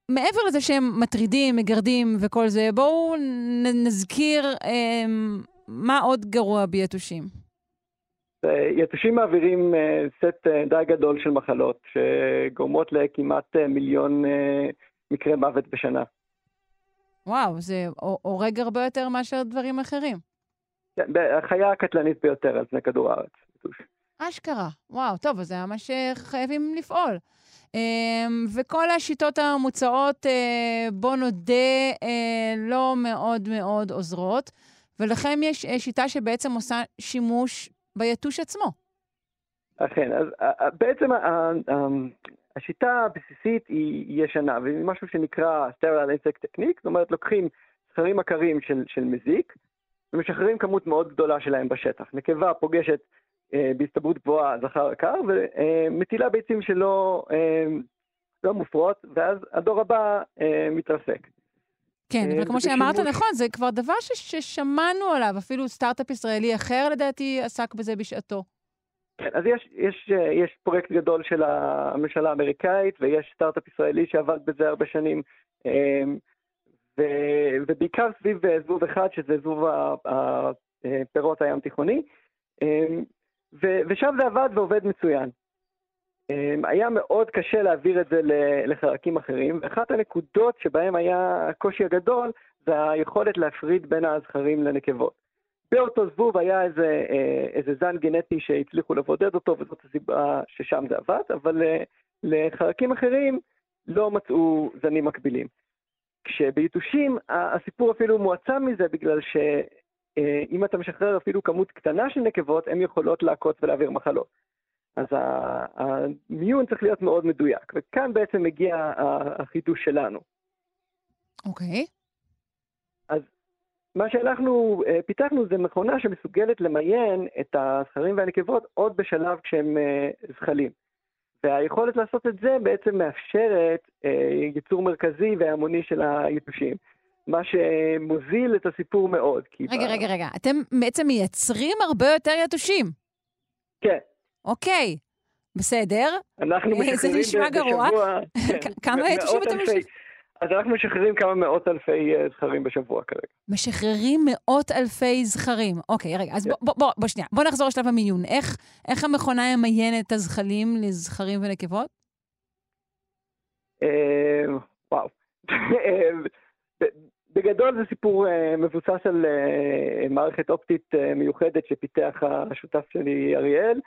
מעבר לזה שהם מטרידים, מגרדים וכל זה, בואו נזכיר אה, מה עוד גרוע ביתושים. יתושים מעבירים אה, סט אה, די גדול של מחלות שגורמות לכמעט אה, מיליון מקרי מוות בשנה. וואו, זה הורג הרבה יותר מאשר דברים אחרים. כן, החיה הקטלנית ביותר על פני כדור הארץ. אשכרה, וואו, טוב, אז זה ממש חייבים לפעול. אמ, וכל השיטות המוצעות, אה, בוא נודה, אה, לא מאוד מאוד עוזרות, ולכם יש אה, שיטה שבעצם עושה שימוש ביתוש עצמו. אכן, אז בעצם השיטה הבסיסית היא ישנה, והיא משהו שנקרא sterile insect technique, זאת אומרת לוקחים זכרים עקרים של, של מזיק, ומשחררים כמות מאוד גדולה שלהם בשטח. נקבה פוגשת אה, בהסתברות גבוהה זכר יקר, ומטילה ביצים שלא אה, לא מופרות, ואז הדור הבא אה, מתרסק. כן, אבל כמו שאמרת נכון, זה כבר דבר ששמענו עליו, אפילו סטארט-אפ ישראלי אחר לדעתי עסק בזה בשעתו. כן, אז יש, יש, יש פרויקט גדול של הממשלה האמריקאית, ויש סטארט-אפ ישראלי שעבד בזה הרבה שנים, ו, ובעיקר סביב זבוב אחד, שזה זבוב הפירות הים תיכוני. ו- ושם זה עבד ועובד מצוין. אמ, היה מאוד קשה להעביר את זה לחלקים אחרים, ואחת הנקודות שבהם היה הקושי הגדול זה היכולת להפריד בין הזכרים לנקבות. באותו זבוב היה איזה, אה, איזה זן גנטי שהצליחו לבודד אותו, וזאת הסיבה ששם זה עבד, אבל אה, לחלקים אחרים לא מצאו זנים מקבילים. כשביתושים הסיפור אפילו מועצם מזה, בגלל ש... אה, אתה משחרר אפילו כמות קטנה של נקבות, הן יכולות לעקוץ ולהעביר מחלות. אז המיון צריך להיות מאוד מדויק, וכאן בעצם מגיע החידוש שלנו. אוקיי. Okay. אז מה שאנחנו uh, פיתחנו זה מכונה שמסוגלת למיין את הזכרים והנקבות עוד בשלב כשהם uh, זחלים. והיכולת לעשות את זה בעצם מאפשרת uh, ייצור מרכזי והמוני של היתושים. מה שמוזיל את הסיפור מאוד. רגע, ב... רגע, רגע. אתם בעצם מייצרים הרבה יותר יתושים. כן. אוקיי, בסדר. אנחנו משחררים בשבוע... זה נשמע גרוע. כמה יתושים אתם משחררים? אז אנחנו משחררים כמה מאות אלפי אה, זכרים בשבוע כרגע. משחררים מאות אלפי זכרים. אוקיי, רגע, אז כן. בוא, בוא, בוא שנייה. בוא נחזור לשלב המיון. איך, איך המכונה ממיינת את הזכלים לזכרים ונקבות? אה, וואו. אה, בגדול זה סיפור uh, מבוסס על uh, מערכת אופטית מיוחדת שפיתח השותף שלי אריאל,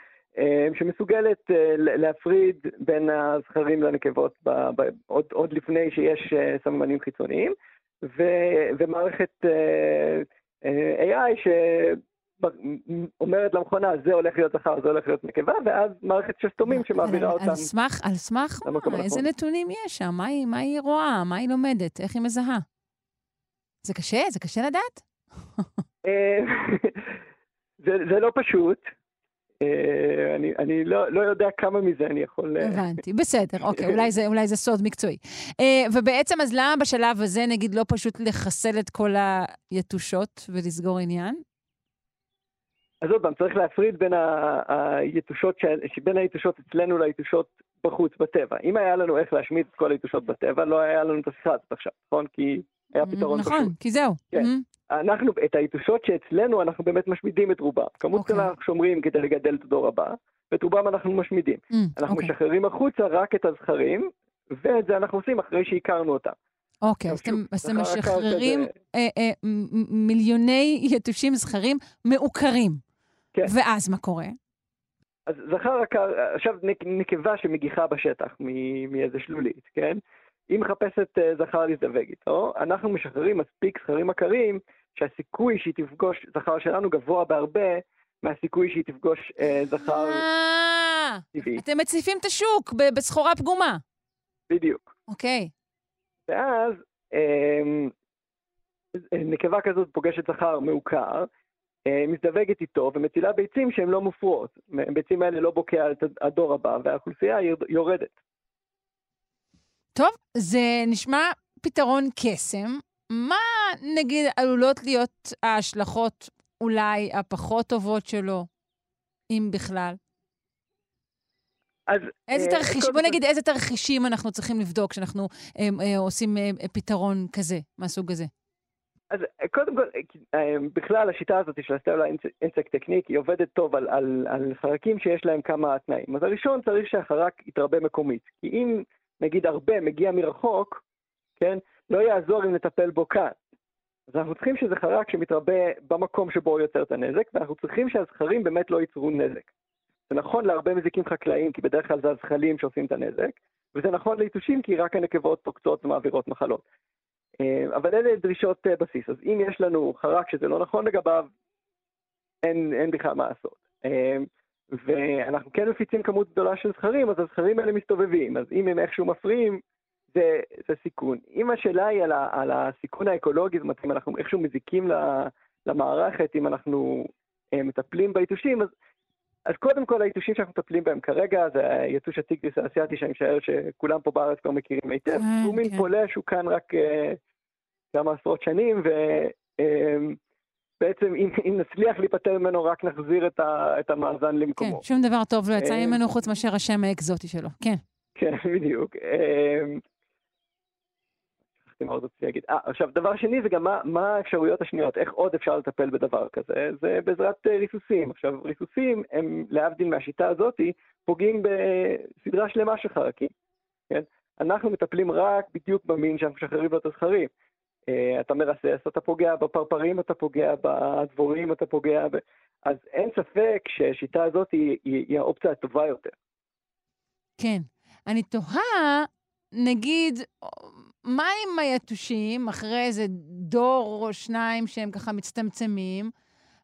שמסוגלת uh, להפריד בין הזכרים לנקבות ב, ב, עוד, עוד לפני שיש uh, סממנים חיצוניים, ו, ומערכת AI שאומרת למכונה, זה הולך להיות זכר, זה הולך להיות נקבה, ואז מערכת שסתומים שמעבירה אותם. על סמך, על סמך מה? איזה נתונים יש שם? מה היא, מה היא רואה? מה היא לומדת? איך היא מזהה? זה קשה? זה קשה לדעת? אה, זה, זה לא פשוט. אה, אני, אני לא, לא יודע כמה מזה אני יכול... אה, הבנתי, בסדר, אוקיי, אולי זה, אולי זה סוד מקצועי. ובעצם, אז למה בשלב הזה, נגיד, לא פשוט לחסל את כל היתושות ולסגור עניין? אז עוד פעם, צריך להפריד בין היתושות, בין היתושות אצלנו ליתושות בחוץ, בטבע. אם היה לנו איך להשמיד את כל היתושות בטבע, לא היה לנו את הזאת עכשיו, נכון? כי היה פתרון נכון, פשוט. נכון, כי זהו. כן. Mm-hmm. אנחנו, את היתושות שאצלנו, אנחנו באמת משמידים את רובם. כמות okay. אוקיי. קטנה אנחנו שומרים כדי לגדל את הדור הבא, ואת רובם אנחנו משמידים. Mm, אנחנו אוקיי. משחררים החוצה רק את הזכרים, ואת זה אנחנו עושים אחרי שהכרנו אותם. אוקיי, אז אתם, משחררים אה, אה, מיליוני יתושים זכרים מעוקרים. כן. ואז מה קורה? אז זכר הקר... עכשיו נק... נקבה שמגיחה בשטח. מאיזה שלולית, כן? היא מחפשת אה, זכר להזדווג איתו, אנחנו משחררים מספיק זכרים עקרים שהסיכוי שהיא תפגוש זכר שלנו גבוה בהרבה מהסיכוי שהיא תפגוש אה, זכר אה, טבעי. אתם מציפים את השוק בסחורה פגומה. בדיוק. אוקיי. ואז אה, נקבה כזאת פוגשת זכר מעוקר, אה, מזדווגת איתו ומטילה ביצים שהן לא מופרות. הביצים האלה לא בוקע את הדור הבא והאוכלוסייה יורד- יורדת. טוב, זה נשמע פתרון קסם. מה, נגיד, עלולות להיות ההשלכות אולי הפחות טובות שלו, אם בכלל? אז איזה אה, תרחיש, בוא נגיד איזה תרחישים אנחנו צריכים לבדוק כשאנחנו אה, אה, עושים אה, פתרון כזה, מהסוג הזה. אז קודם כל, בכלל השיטה הזאת של הסטלה אינסק טכניק היא עובדת טוב על, על, על חרקים שיש להם כמה תנאים. אז הראשון צריך שהחרק יתרבה מקומית. כי אם נגיד הרבה מגיע מרחוק, כן, לא יעזור אם נטפל בו כאן. אז אנחנו צריכים שזה חרק שמתרבה במקום שבו הוא יוצר את הנזק, ואנחנו צריכים שהזכרים באמת לא ייצרו נזק. זה נכון להרבה מזיקים חקלאיים, כי בדרך כלל זה הזחלים שעושים את הנזק, וזה נכון ליתושים, כי רק הנקבות פוקצות ומעבירות מחלות. אה, אבל אלה דרישות אה, בסיס. אז אם יש לנו חרק שזה לא נכון לגביו, אין, אין בכלל מה לעשות. אה, ואנחנו כן מפיצים כמות גדולה של זכרים, אז הזכרים האלה מסתובבים. אז אם הם איכשהו מפריעים, זה, זה סיכון. אם השאלה היא על, ה, על הסיכון האקולוגי, זאת אומרת, אם אנחנו איכשהו מזיקים למערכת, אם אנחנו אה, מטפלים ביתושים, אז, אז קודם כל היתושים שאנחנו מטפלים בהם כרגע, זה היתוש הטיגריס האסייתי, שאני משער שכולם פה בארץ כבר מכירים היטב. כן, הוא מין כן. פולש, הוא כאן רק אה, כמה עשרות שנים, ובעצם אם, אם נצליח להיפטר ממנו, רק נחזיר את, ה, את המאזן כן, למקומו. שום דבר טוב לא יצא אה, ממנו חוץ מאשר השם האקזוטי שלו. כן. כן, בדיוק. שכחתי מה עוד רציתי להגיד. אה, עכשיו, דבר שני זה גם מה, מה האפשרויות השניות, איך עוד אפשר לטפל בדבר כזה, זה בעזרת אה, ריסוסים. עכשיו, ריסוסים הם, להבדיל מהשיטה הזאת, פוגעים בסדרה שלמה של חרקים, כן? אנחנו מטפלים רק בדיוק במין שאנחנו משחררים לו את הזכרים. אה, אתה מרסס, אתה פוגע בפרפרים, אתה פוגע בדבורים, אתה פוגע ב... אז אין ספק שהשיטה הזאת היא, היא, היא האופציה הטובה יותר. כן. אני תוהה, נגיד, מה עם היתושים, אחרי איזה דור או שניים שהם ככה מצטמצמים,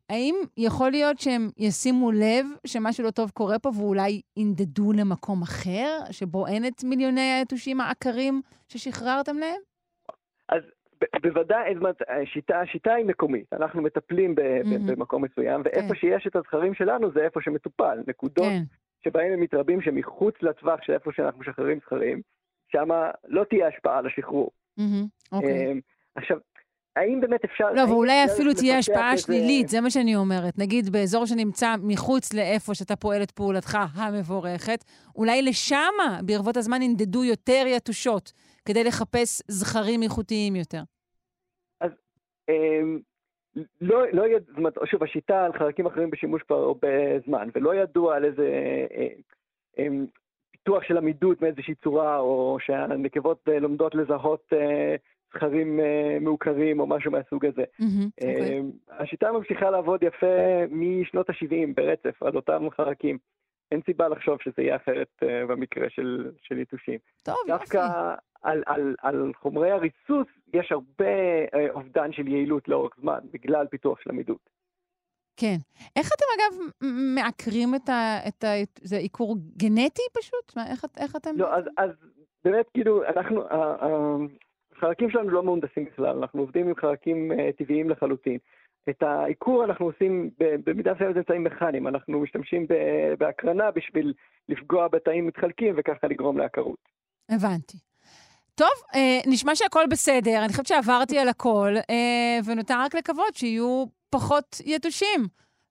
האם יכול להיות שהם ישימו לב שמשהו לא טוב קורה פה ואולי ינדדו למקום אחר, שבו אין את מיליוני היתושים העקרים ששחררתם להם? אז בוודאי, השיטה, השיטה היא מקומית. אנחנו מטפלים ב- מהמם. במקום מסוים, ואיפה כן. שיש את הזכרים שלנו זה איפה שמטופל. נקודות כן. שבהם הם מתרבים שמחוץ לטווח של איפה שאנחנו משחררים זכרים, שם לא תהיה השפעה על השחרור. מהמם, אוקיי. אמ, עכשיו, האם באמת אפשר... לא, ואולי אפילו תהיה השפעה שלילית, זה מה שאני אומרת. נגיד באזור שנמצא מחוץ לאיפה שאתה פועל את פעולתך המבורכת, אולי לשמה ברבות הזמן ינדדו יותר יתושות, כדי לחפש זכרים איכותיים יותר. אמ, לא, לא יד... זאת אומרת, שוב, השיטה על חלקים אחרים בשימוש כבר הרבה זמן, ולא ידוע על איזה אה, אה, פיתוח של עמידות מאיזושהי צורה, או שהנקבות אה, לומדות לזהות זכרים מעוקרים או משהו מהסוג הזה. מהמם, אוקיי. אה, השיטה ממשיכה לעבוד יפה משנות ה-70 ברצף על אותם חרקים. אין סיבה לחשוב שזה יהיה אחרת במקרה של, של יתושים. טוב, יופי. על, על, על חומרי הריסוס יש הרבה אה, אובדן של יעילות לאורך זמן, בגלל פיתוח של עמידות. כן. איך אתם, אגב, מעקרים את ה... את ה... זה עיקור גנטי פשוט? מה, איך, איך אתם... לא, אז, אז באמת, כאילו, אנחנו, החרקים שלנו לא מהונדסים בכלל, אנחנו עובדים עם חרקים אה, טבעיים לחלוטין. את העיקור אנחנו עושים במידה מסוימת אמצעים מכניים, אנחנו משתמשים בהקרנה בשביל לפגוע בתאים מתחלקים וככה לגרום לעקרות. הבנתי. טוב, אה, נשמע שהכל בסדר, אני חושבת שעברתי על הכל, אה, ונותר רק לקוות שיהיו פחות יתושים,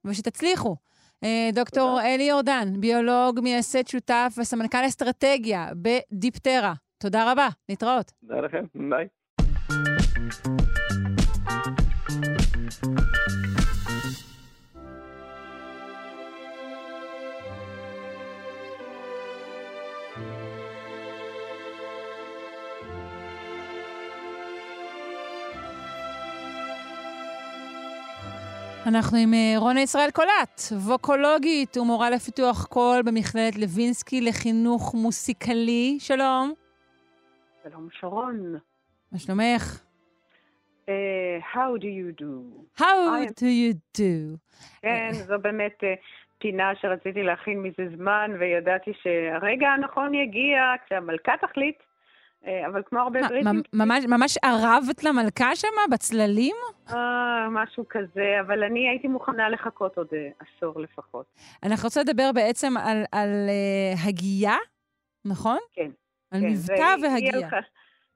ושתצליחו. אה, דוקטור אלי יורדן, ביולוג, מייסד שותף וסמנכ"ל אסטרטגיה בדיפטרה. תודה רבה, להתראות. תודה לכם, ביי. אנחנו עם אה, רונה ישראל קולט, ווקולוגית ומורה לפיתוח קול במכללת לוינסקי לחינוך מוסיקלי. שלום. שלום שרון. מה שלומך? Uh, how do you do? How I- do you do? כן, זו באמת אה, פינה שרציתי להכין מזה זמן, וידעתי שהרגע הנכון יגיע כשהמלכה תחליט, אבל כמו הרבה בריטים, ממ- ממש, ממש ערבת למלכה שמה, בצללים? אה, משהו כזה, אבל אני הייתי מוכנה לחכות עוד אה, עשור לפחות. אנחנו רוצים לדבר בעצם על, על uh, הגייה, נכון? כן. על כן, מבטא והגייה.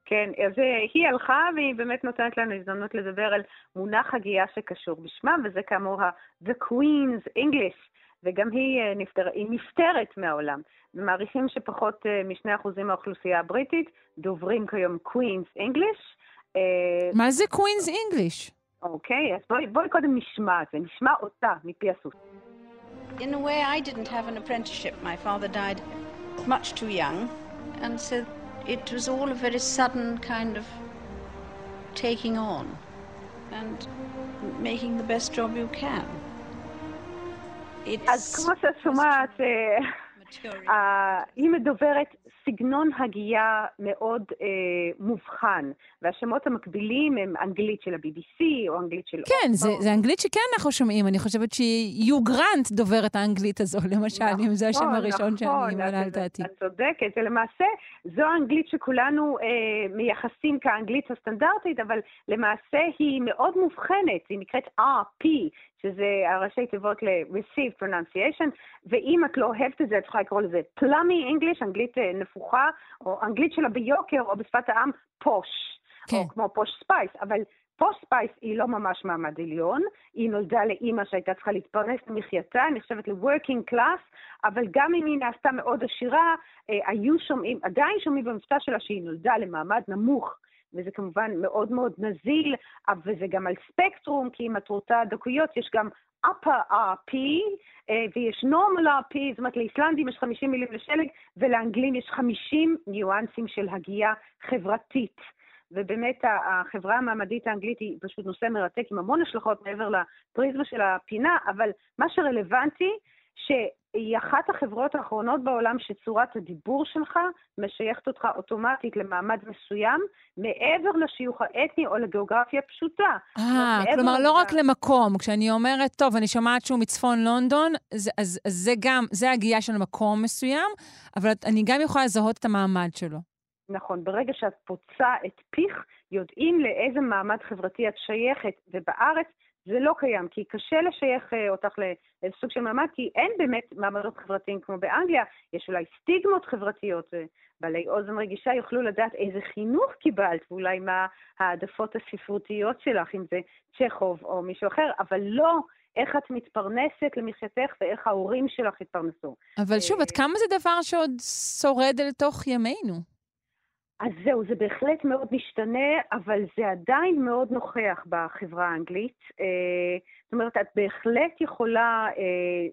כן, אז אה, היא הלכה והיא באמת נותנת לנו הזדמנות לדבר על מונח הגייה שקשור בשמם, וזה כאמור ה-The Queen's English, וגם היא, אה, נפטר, היא נפטרת מהעולם. ומעריכים שפחות אה, משני אחוזים מהאוכלוסייה הבריטית דוברים כיום Queen's English. אה, מה זה קווינס אינגליש? אוקיי, אז בואי, בואי קודם נשמע את זה, נשמע אותה מפי הסוס. In a way, I didn't have an apprenticeship. My father died much too young, and so it was all a very sudden kind of taking on and making the best job you can. אז כמו שאת שומעת, אה. אה, היא מדוברת סגנון הגייה מאוד אה, מובחן, והשמות המקבילים הם אנגלית של ה-BBC או אנגלית של... כן, זה. זה אנגלית שכן אנחנו שומעים. אני חושבת שיו גרנט דובר את האנגלית הזו, למשל, אם זה השם נכון, הראשון שאני נכון, מעלה על דעתי. את צודקת, ולמעשה זו האנגלית שכולנו אה, מייחסים כאנגלית הסטנדרטית, אבל למעשה היא מאוד מובחנת, היא נקראת RP, שזה הראשי תיבות ל-Received Pronunciation, ואם את לא אוהבת את זה, את יכולה לקרוא לזה Plummy English, אנגלית אה, נפוחה, או אנגלית שלה ביוקר, או בשפת העם Posh, כן. או כמו Posh Spice, אבל Posh Spice היא לא ממש מעמד עליון, היא נולדה לאימא שהייתה צריכה להתפרנס למחייתה, נחשבת ל-working class, אבל גם אם היא נעשתה מאוד עשירה, אה, היו שומעים, עדיין שומעים במבטא שלה שהיא נולדה למעמד נמוך. וזה כמובן מאוד מאוד נזיל, אבל וזה גם על ספקטרום, כי אם את רוצה דקויות, יש גם upper RP, אה, ויש normal RP, זאת אומרת לאיסלנדים יש 50 מילים לשלג, ולאנגלים יש 50 ניואנסים של הגייה חברתית. ובאמת החברה המעמדית האנגלית היא פשוט נושא מרתק עם המון השלכות מעבר לפריזמה של הפינה, אבל מה שרלוונטי, שהיא אחת החברות האחרונות בעולם שצורת הדיבור שלך משייכת אותך אוטומטית למעמד מסוים, מעבר לשיוך האתני או לגיאוגרפיה פשוטה. אה, כלומר, לא רק למקום. כשאני אומרת, טוב, אני שומעת שהוא מצפון לונדון, אז, אז זה גם, זה הגייה של מקום מסוים, אבל אני גם יכולה לזהות את המעמד שלו. נכון, ברגע שאת פוצה את פיך, יודעים לאיזה מעמד חברתי את שייכת, ובארץ זה לא קיים, כי קשה לשייך אה, אותך לאיזה סוג של מעמד, כי אין באמת מעמדות חברתיים כמו באנגליה, יש אולי סטיגמות חברתיות, אה, בעלי אוזן רגישה יוכלו לדעת איזה חינוך קיבלת, ואולי מה העדפות הספרותיות שלך, אם זה צ'כוב או מישהו אחר, אבל לא איך את מתפרנסת למחייתך ואיך ההורים שלך התפרנסו. אבל שוב, עד כמה זה דבר שעוד שורד אל תוך ימינו? אז זהו, זה בהחלט מאוד משתנה, אבל זה עדיין מאוד נוכח בחברה האנגלית. אה, זאת אומרת, את בהחלט יכולה אה,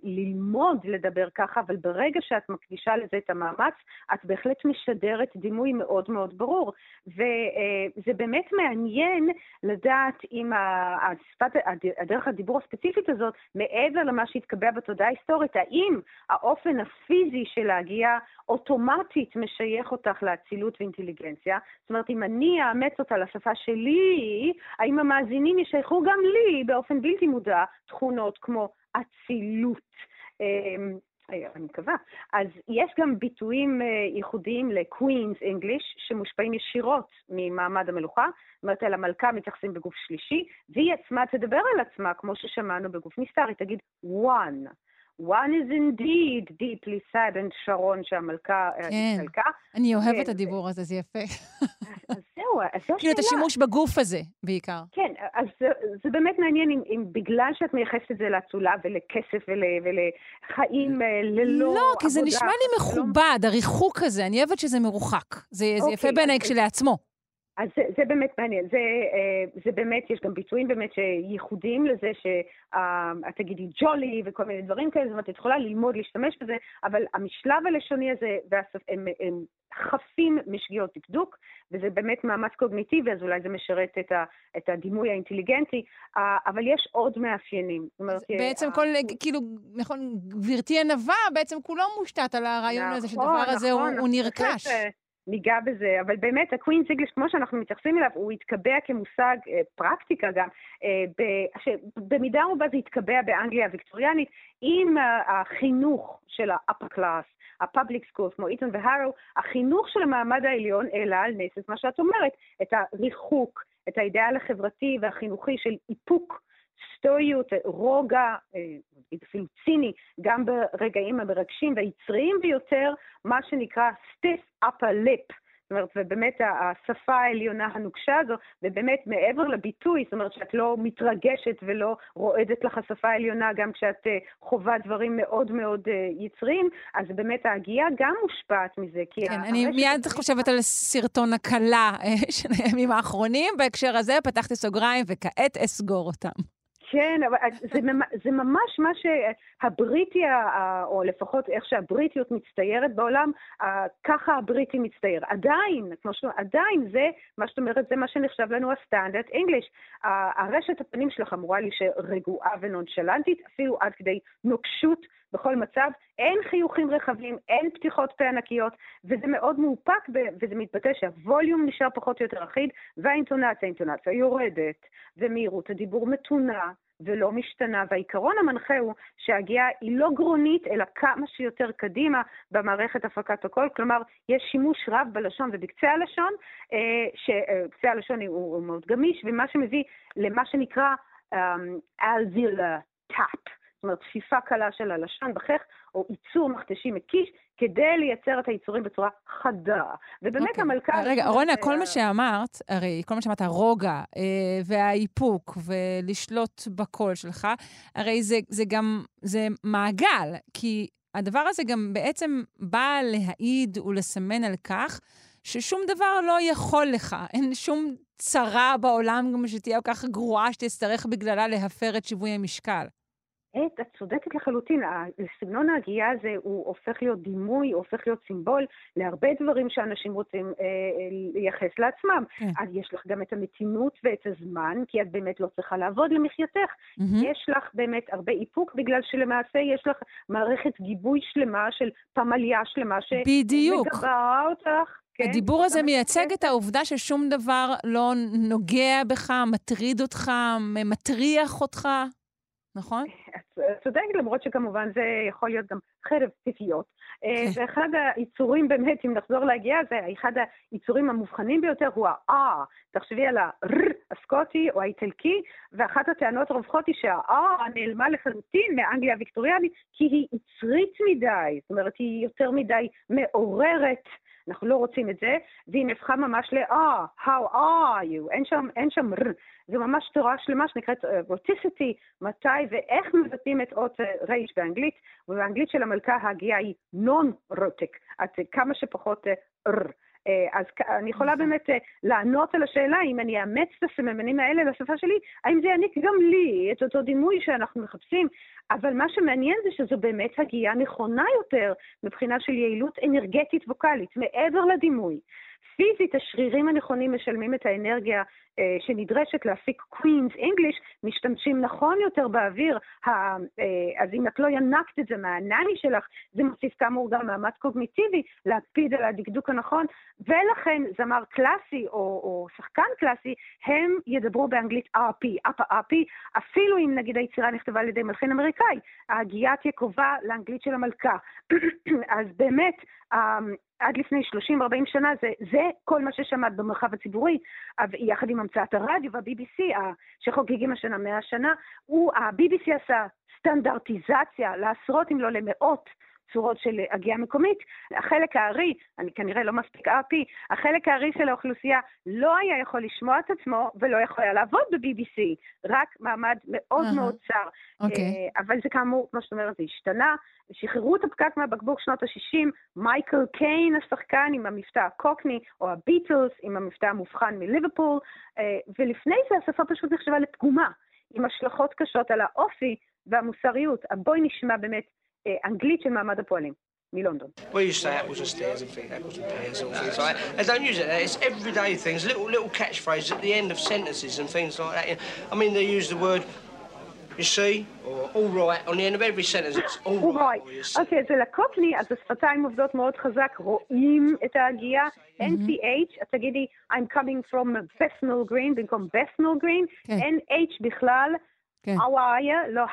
ללמוד לדבר ככה, אבל ברגע שאת מקדישה לזה את המאמץ, את בהחלט משדרת דימוי מאוד מאוד ברור. וזה באמת מעניין לדעת אם השפת, הד- הדרך הדיבור הספציפית הזאת, מעבר למה שהתקבע בתודעה ההיסטורית, האם האופן הפיזי של ההגייה אוטומטית משייך אותך לאצילות ואינטליגנציה? זאת אומרת, אם אני אאמץ אותה לשפה שלי, האם המאזינים ישייכו גם לי באופן בלתי מודע תכונות כמו אצילות? אמ, אה, אני מקווה. אז יש גם ביטויים אה, ייחודיים ל-Queen's English שמושפעים ישירות ממעמד המלוכה. זאת אומרת, אל המלכה מתייחסים בגוף שלישי, והיא עצמה תדבר על עצמה, כמו ששמענו בגוף נסתר, היא תגיד one. One is indeed deeply saddened, שרון, שהמלכה אה, כן. התחלקה. אני אוהבת את כן, הדיבור הזה, זה יפה. אז זהו, אז זו כאילו, את השאלה. השימוש בגוף הזה, בעיקר. כן, אז זה, זה באמת מעניין אם, אם בגלל שאת מייחסת את זה לאצולה ולכסף ול, ולחיים אה, ללא עבודה. לא, כי זה נשמע לי ולא- מכובד, הריחוק הזה, אני אוהבת שזה מרוחק. זה, זה יפה אוקיי, בעיניי כשלעצמו. אז זה, זה באמת מעניין. זה, אה, זה באמת, יש גם ביטויים באמת שייחודיים לזה, שאת אה, תגידי ג'ולי וכל מיני דברים כאלה, זאת אומרת, את יכולה ללמוד להשתמש בזה, אבל המשלב הלשוני הזה, והשפ... הם, הם חפים משגיאות דקדוק, וזה באמת מאמץ קוגניטיבי, אז אולי זה משרת את, ה, את הדימוי האינטליגנטי, אבל יש עוד מאפיינים. אומרת, בעצם ה... כל, כאילו, נכון, גברתי הנבה, בעצם כולו מושתת על הרעיון נכון, הזה, שהדבר נכון, הזה נכון, הוא, הוא נרכש. ניגע בזה, אבל באמת הקווינס אינגליש, כמו שאנחנו מתייחסים אליו, הוא התקבע כמושג אה, פרקטיקה גם, אה, ב, שבמידה רבה זה התקבע באנגליה הוויקטוריאנית עם החינוך של ה-upper class, ה-public schools, כמו איתון והארו, החינוך של המעמד העליון העלה על נס את מה שאת אומרת, את הריחוק, את האידאל החברתי והחינוכי של איפוק. סטואיות, רוגע, אה, אפילו ציני, גם ברגעים המרגשים והיצריים ביותר, מה שנקרא stiff upper lip. זאת אומרת, ובאמת השפה העליונה הנוקשה הזו, ובאמת מעבר לביטוי, זאת אומרת שאת לא מתרגשת ולא רועדת לך השפה העליונה גם כשאת אה, חווה דברים מאוד מאוד אה, יצריים, אז באמת ההגייה גם מושפעת מזה. כן, אני מיד חושבת על סרטון הקלה של הימים האחרונים, בהקשר הזה פתחתי סוגריים וכעת אסגור אותם. כן, אבל זה, זה ממש מה שהבריטי, או לפחות איך שהבריטיות מצטיירת בעולם, ככה הבריטי מצטייר. עדיין, כמו שאומרים, עדיין זה, מה שאת אומרת, זה מה שנחשב לנו הסטנדרט אנגליש. הרשת הפנים שלך אמורה להישאר רגועה ונונשלנטית, אפילו עד כדי נוקשות. בכל מצב, אין חיוכים רחבים, אין פתיחות פה ענקיות, וזה מאוד מאופק, וזה מתבטא שהווליום נשאר פחות או יותר אחיד, והאינטונציה, האינטונציה יורדת, ומהירות הדיבור מתונה. ולא משתנה, והעיקרון המנחה הוא שהגיעה היא לא גרונית, אלא כמה שיותר קדימה במערכת הפקת הקול, כלומר, יש שימוש רב בלשון ובקצה הלשון, אה, שקצה הלשון הוא, מאוד גמיש, ומה שמביא למה שנקרא um, טאפ. זאת אומרת, תפיפה קלה של הלשון בחך, או ייצור מכתשי מקיש, כדי לייצר את היצורים בצורה חדה. ובאמת okay. אוקיי. המלכה... רגע, רונה, כל מה שאמרת, הרי כל מה שאמרת, הרוגע אה, והאיפוק ולשלוט בקול שלך, הרי זה, זה גם, זה מעגל, כי הדבר הזה גם בעצם בא להעיד ולסמן על כך ששום דבר לא יכול לך. אין שום צרה בעולם גם שתהיה כל כך גרועה שתצטרך בגללה להפר את שיווי המשקל. את, את צודקת לחלוטין, סגנון ההגייה הזה הוא הופך להיות דימוי, הוא הופך להיות סימבול להרבה דברים שאנשים רוצים אה, אה, לייחס לעצמם. כן. אז יש לך גם את המתינות ואת הזמן, כי את באמת לא צריכה לעבוד למחייתך. Mm-hmm. יש לך באמת הרבה איפוק, בגלל שלמעשה יש לך מערכת גיבוי שלמה של פמליה שלמה, שמגבה אותך. כן, הדיבור הזה מייצג את העובדה ששום דבר לא נוגע בך, מטריד אותך, מטריח אותך. נכון? את צודקת, למרות שכמובן זה יכול להיות גם חרב פיפיות. אה, כן. ואחד היצורים באמת, אם נחזור להגיע, זה אחד היצורים המובחנים ביותר הוא ה-R. תחשבי על ה-R הסקוטי או האיטלקי, ואחת הטענות הרווחות היא שה-R נעלמה לחלוטין מאנגליה הוויקטוריאנית, כי היא יצרית מדי, זאת אומרת, היא יותר מדי מעוררת. אנחנו לא רוצים את זה, והיא נהפכה ממש ל-אה, how are you, אין שם, אין שם ר, זה ממש תורה שלמה שנקראת רוטיסיטי, uh, מתי ואיך מבטאים את אות רייש באנגלית, ובאנגלית של המלכה ההגייה היא נון-רוטיק, את כמה שפחות ר. אה, אז אני יכולה נכון. באמת אה, לענות על השאלה אם אני אאמץ את הסממנים האלה לשפה שלי, האם זה יעניק גם לי את אותו דימוי שאנחנו מחפשים. אבל מה שמעניין זה שזו באמת הגייה נכונה יותר מבחינה של יעילות אנרגטית ווקאלית, מעבר לדימוי. פיזית השרירים הנכונים משלמים את האנרגיה אה, שנדרשת להפיק קווינס אנגליש, משתמשים נכון יותר באוויר. אה, אז אם את לא ינקת את זה מהנני שלך, זה מוסיף כאמור גם מאמץ קוגניטיבי להקפיד על הדקדוק הנכון, ולכן זמר קלאסי או, או שחקן קלאסי, הם ידברו באנגלית RP, אפ RP, אפילו אם נגיד היצירה נכתבה על ידי מלחין אמריקאי, ההגייה תהיה קרובה לאנגלית של המלכה. אז באמת, אמ, עד לפני 30-40 שנה זה, זה כל מה ששמעת במרחב הציבורי, יחד עם המצאת הרדיו וה-BBC, שחוגגים השנה 100 שנה, הוא, ה-BBC עשה סטנדרטיזציה לעשרות אם לא למאות צורות של הגייה מקומית. החלק הארי, אני כנראה לא מספיק RP, החלק הארי של האוכלוסייה לא היה יכול לשמוע את עצמו ולא יכול היה לעבוד ב-BBC, רק מעמד מאוד אהה. מאוד צר. אוקיי. אה, אבל זה כאמור, כמו שאת אומרת, זה השתנה. שחררו את הפקק מהבקבוק שנות ה-60, מייקל קיין השחקן עם המבטא הקוקני, או הביטלס עם המבטא המובחן מליברפול, אה, ולפני זה השפה פשוט נחשבה לפגומה, עם השלכות קשות על האופי והמוסריות. בואי נשמע באמת אה, אנגלית של מעמד הפועלים. מלונדון. We used to say apples and stairs and think apples and pears and things like that. They don't use it. It's everyday things, little little catchphrases at the end of sentences and things like that. I mean, they use the word you see or all right on the end of every sentence. It's all הוא right. רואי. or you see. אוקיי, זה לקוקני, אז השפתיים עובדות מאוד חזק, רואים את ההגייה. NCH, את תגידי, I'm coming from Bethnal Green במקום Bethnal Green. כן. NH בכלל, כן. How are you, לא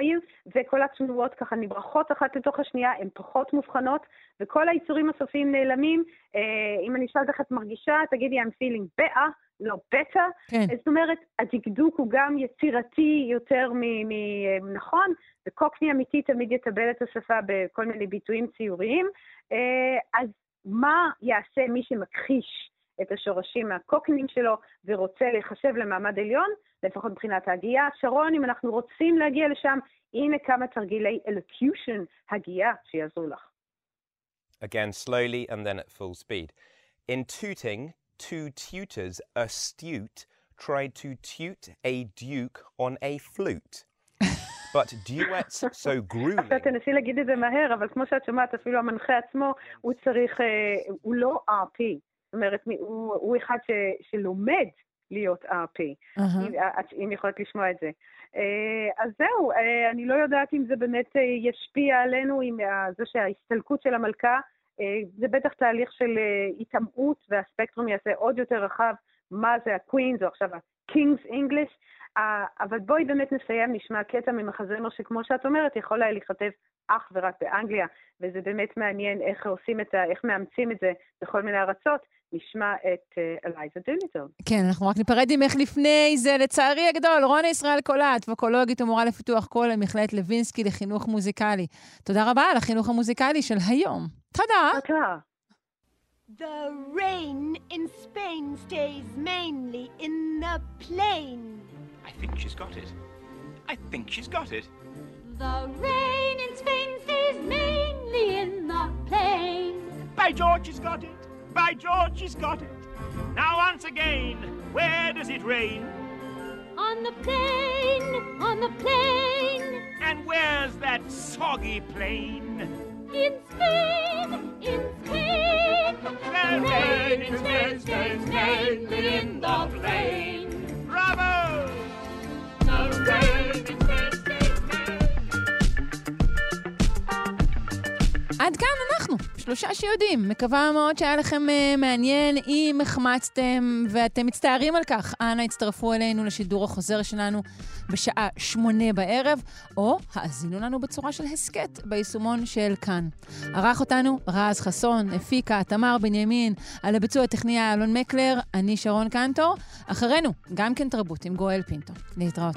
you, וכל התנועות ככה נברחות אחת לתוך השנייה, הן פחות מובחנות, וכל היצורים הסופיים נעלמים. אה, אם אני אשאל אותך, את מרגישה, תגידי, I'm feeling better, לא better. כן. זאת אומרת, הדקדוק הוא גם יצירתי יותר מ- מ- נכון, וקוקני אמיתי תמיד יטבל את השפה בכל מיני ביטויים ציוריים. אה, אז מה יעשה מי שמכחיש את השורשים הקוקניים שלו ורוצה להיחשב למעמד עליון, לפחות מבחינת ההגייה? שרון, אם אנחנו רוצים להגיע לשם, הנה כמה תרגילי אלוקיושן, הגייה, שיעזרו לך. Again, slowly and then at full speed. In tooting, two tutors astute tried to tute a duke on a flute. But duets so grueling. עכשיו תנסי להגיד את זה מהר, אבל כמו שאת שומעת, אפילו המנחה עצמו, הוא צריך, אה, הוא לא RP. אומרת, הוא, הוא אחד ש, שלומד להיות RP, אהה. אם, את- אם יכולת לשמוע את זה. אה, אז זהו, אה, אני לא יודעת אם זה באמת אה, ישפיע עלינו, עם ה- זה שההסתלקות של המלכה, אה, זה בטח תהליך של אה, היטמעות, והספקטרום יעשה עוד יותר רחב, מה זה הקווינס, או עכשיו ה-King's English. אה, אבל בואי באמת נסיים, נשמע קטע ממחזמר שכמו שאת אומרת, יכול היה להיכתב אך ורק באנגליה, וזה באמת מעניין איך עושים את ה... איך מאמצים את זה בכל מיני ארצות. נשמע את אה, אלייזה דוליטל. כן, אנחנו רק ניפרד ממך לפני זה, לצערי הגדול, רונה ישראל קולט, ווקולוגית ומורה לפיתוח קול למכללת לוינסקי לחינוך מוזיקלי. תודה רבה על החינוך המוזיקלי של היום. תודה. תודה. The rain in Spain stays mainly in the plain. I think she's got it. I think she's got it. The rain in Spain stays mainly in the plain. By George, she's got it. By George, she's got it. Now, once again, where does it rain? On the plain, on the plain. And where's that soggy plain? In Spain, in Spain. The rain in Spain stays mainly in the plain. Bravo! The rain in Spain stays עד כאן אנחנו, שלושה שיודעים. מקווה מאוד שהיה לכם uh, מעניין. אם החמצתם ואתם מצטערים על כך, אנא הצטרפו אלינו לשידור החוזר שלנו בשעה שמונה בערב, או האזינו לנו בצורה של הסכת ביישומון של כאן. ערך אותנו רז חסון, הפיקה תמר בנימין, על הביצוע הטכני אלון מקלר, אני שרון קנטור. אחרינו, גם כן תרבות עם גואל פינטו. להתראות.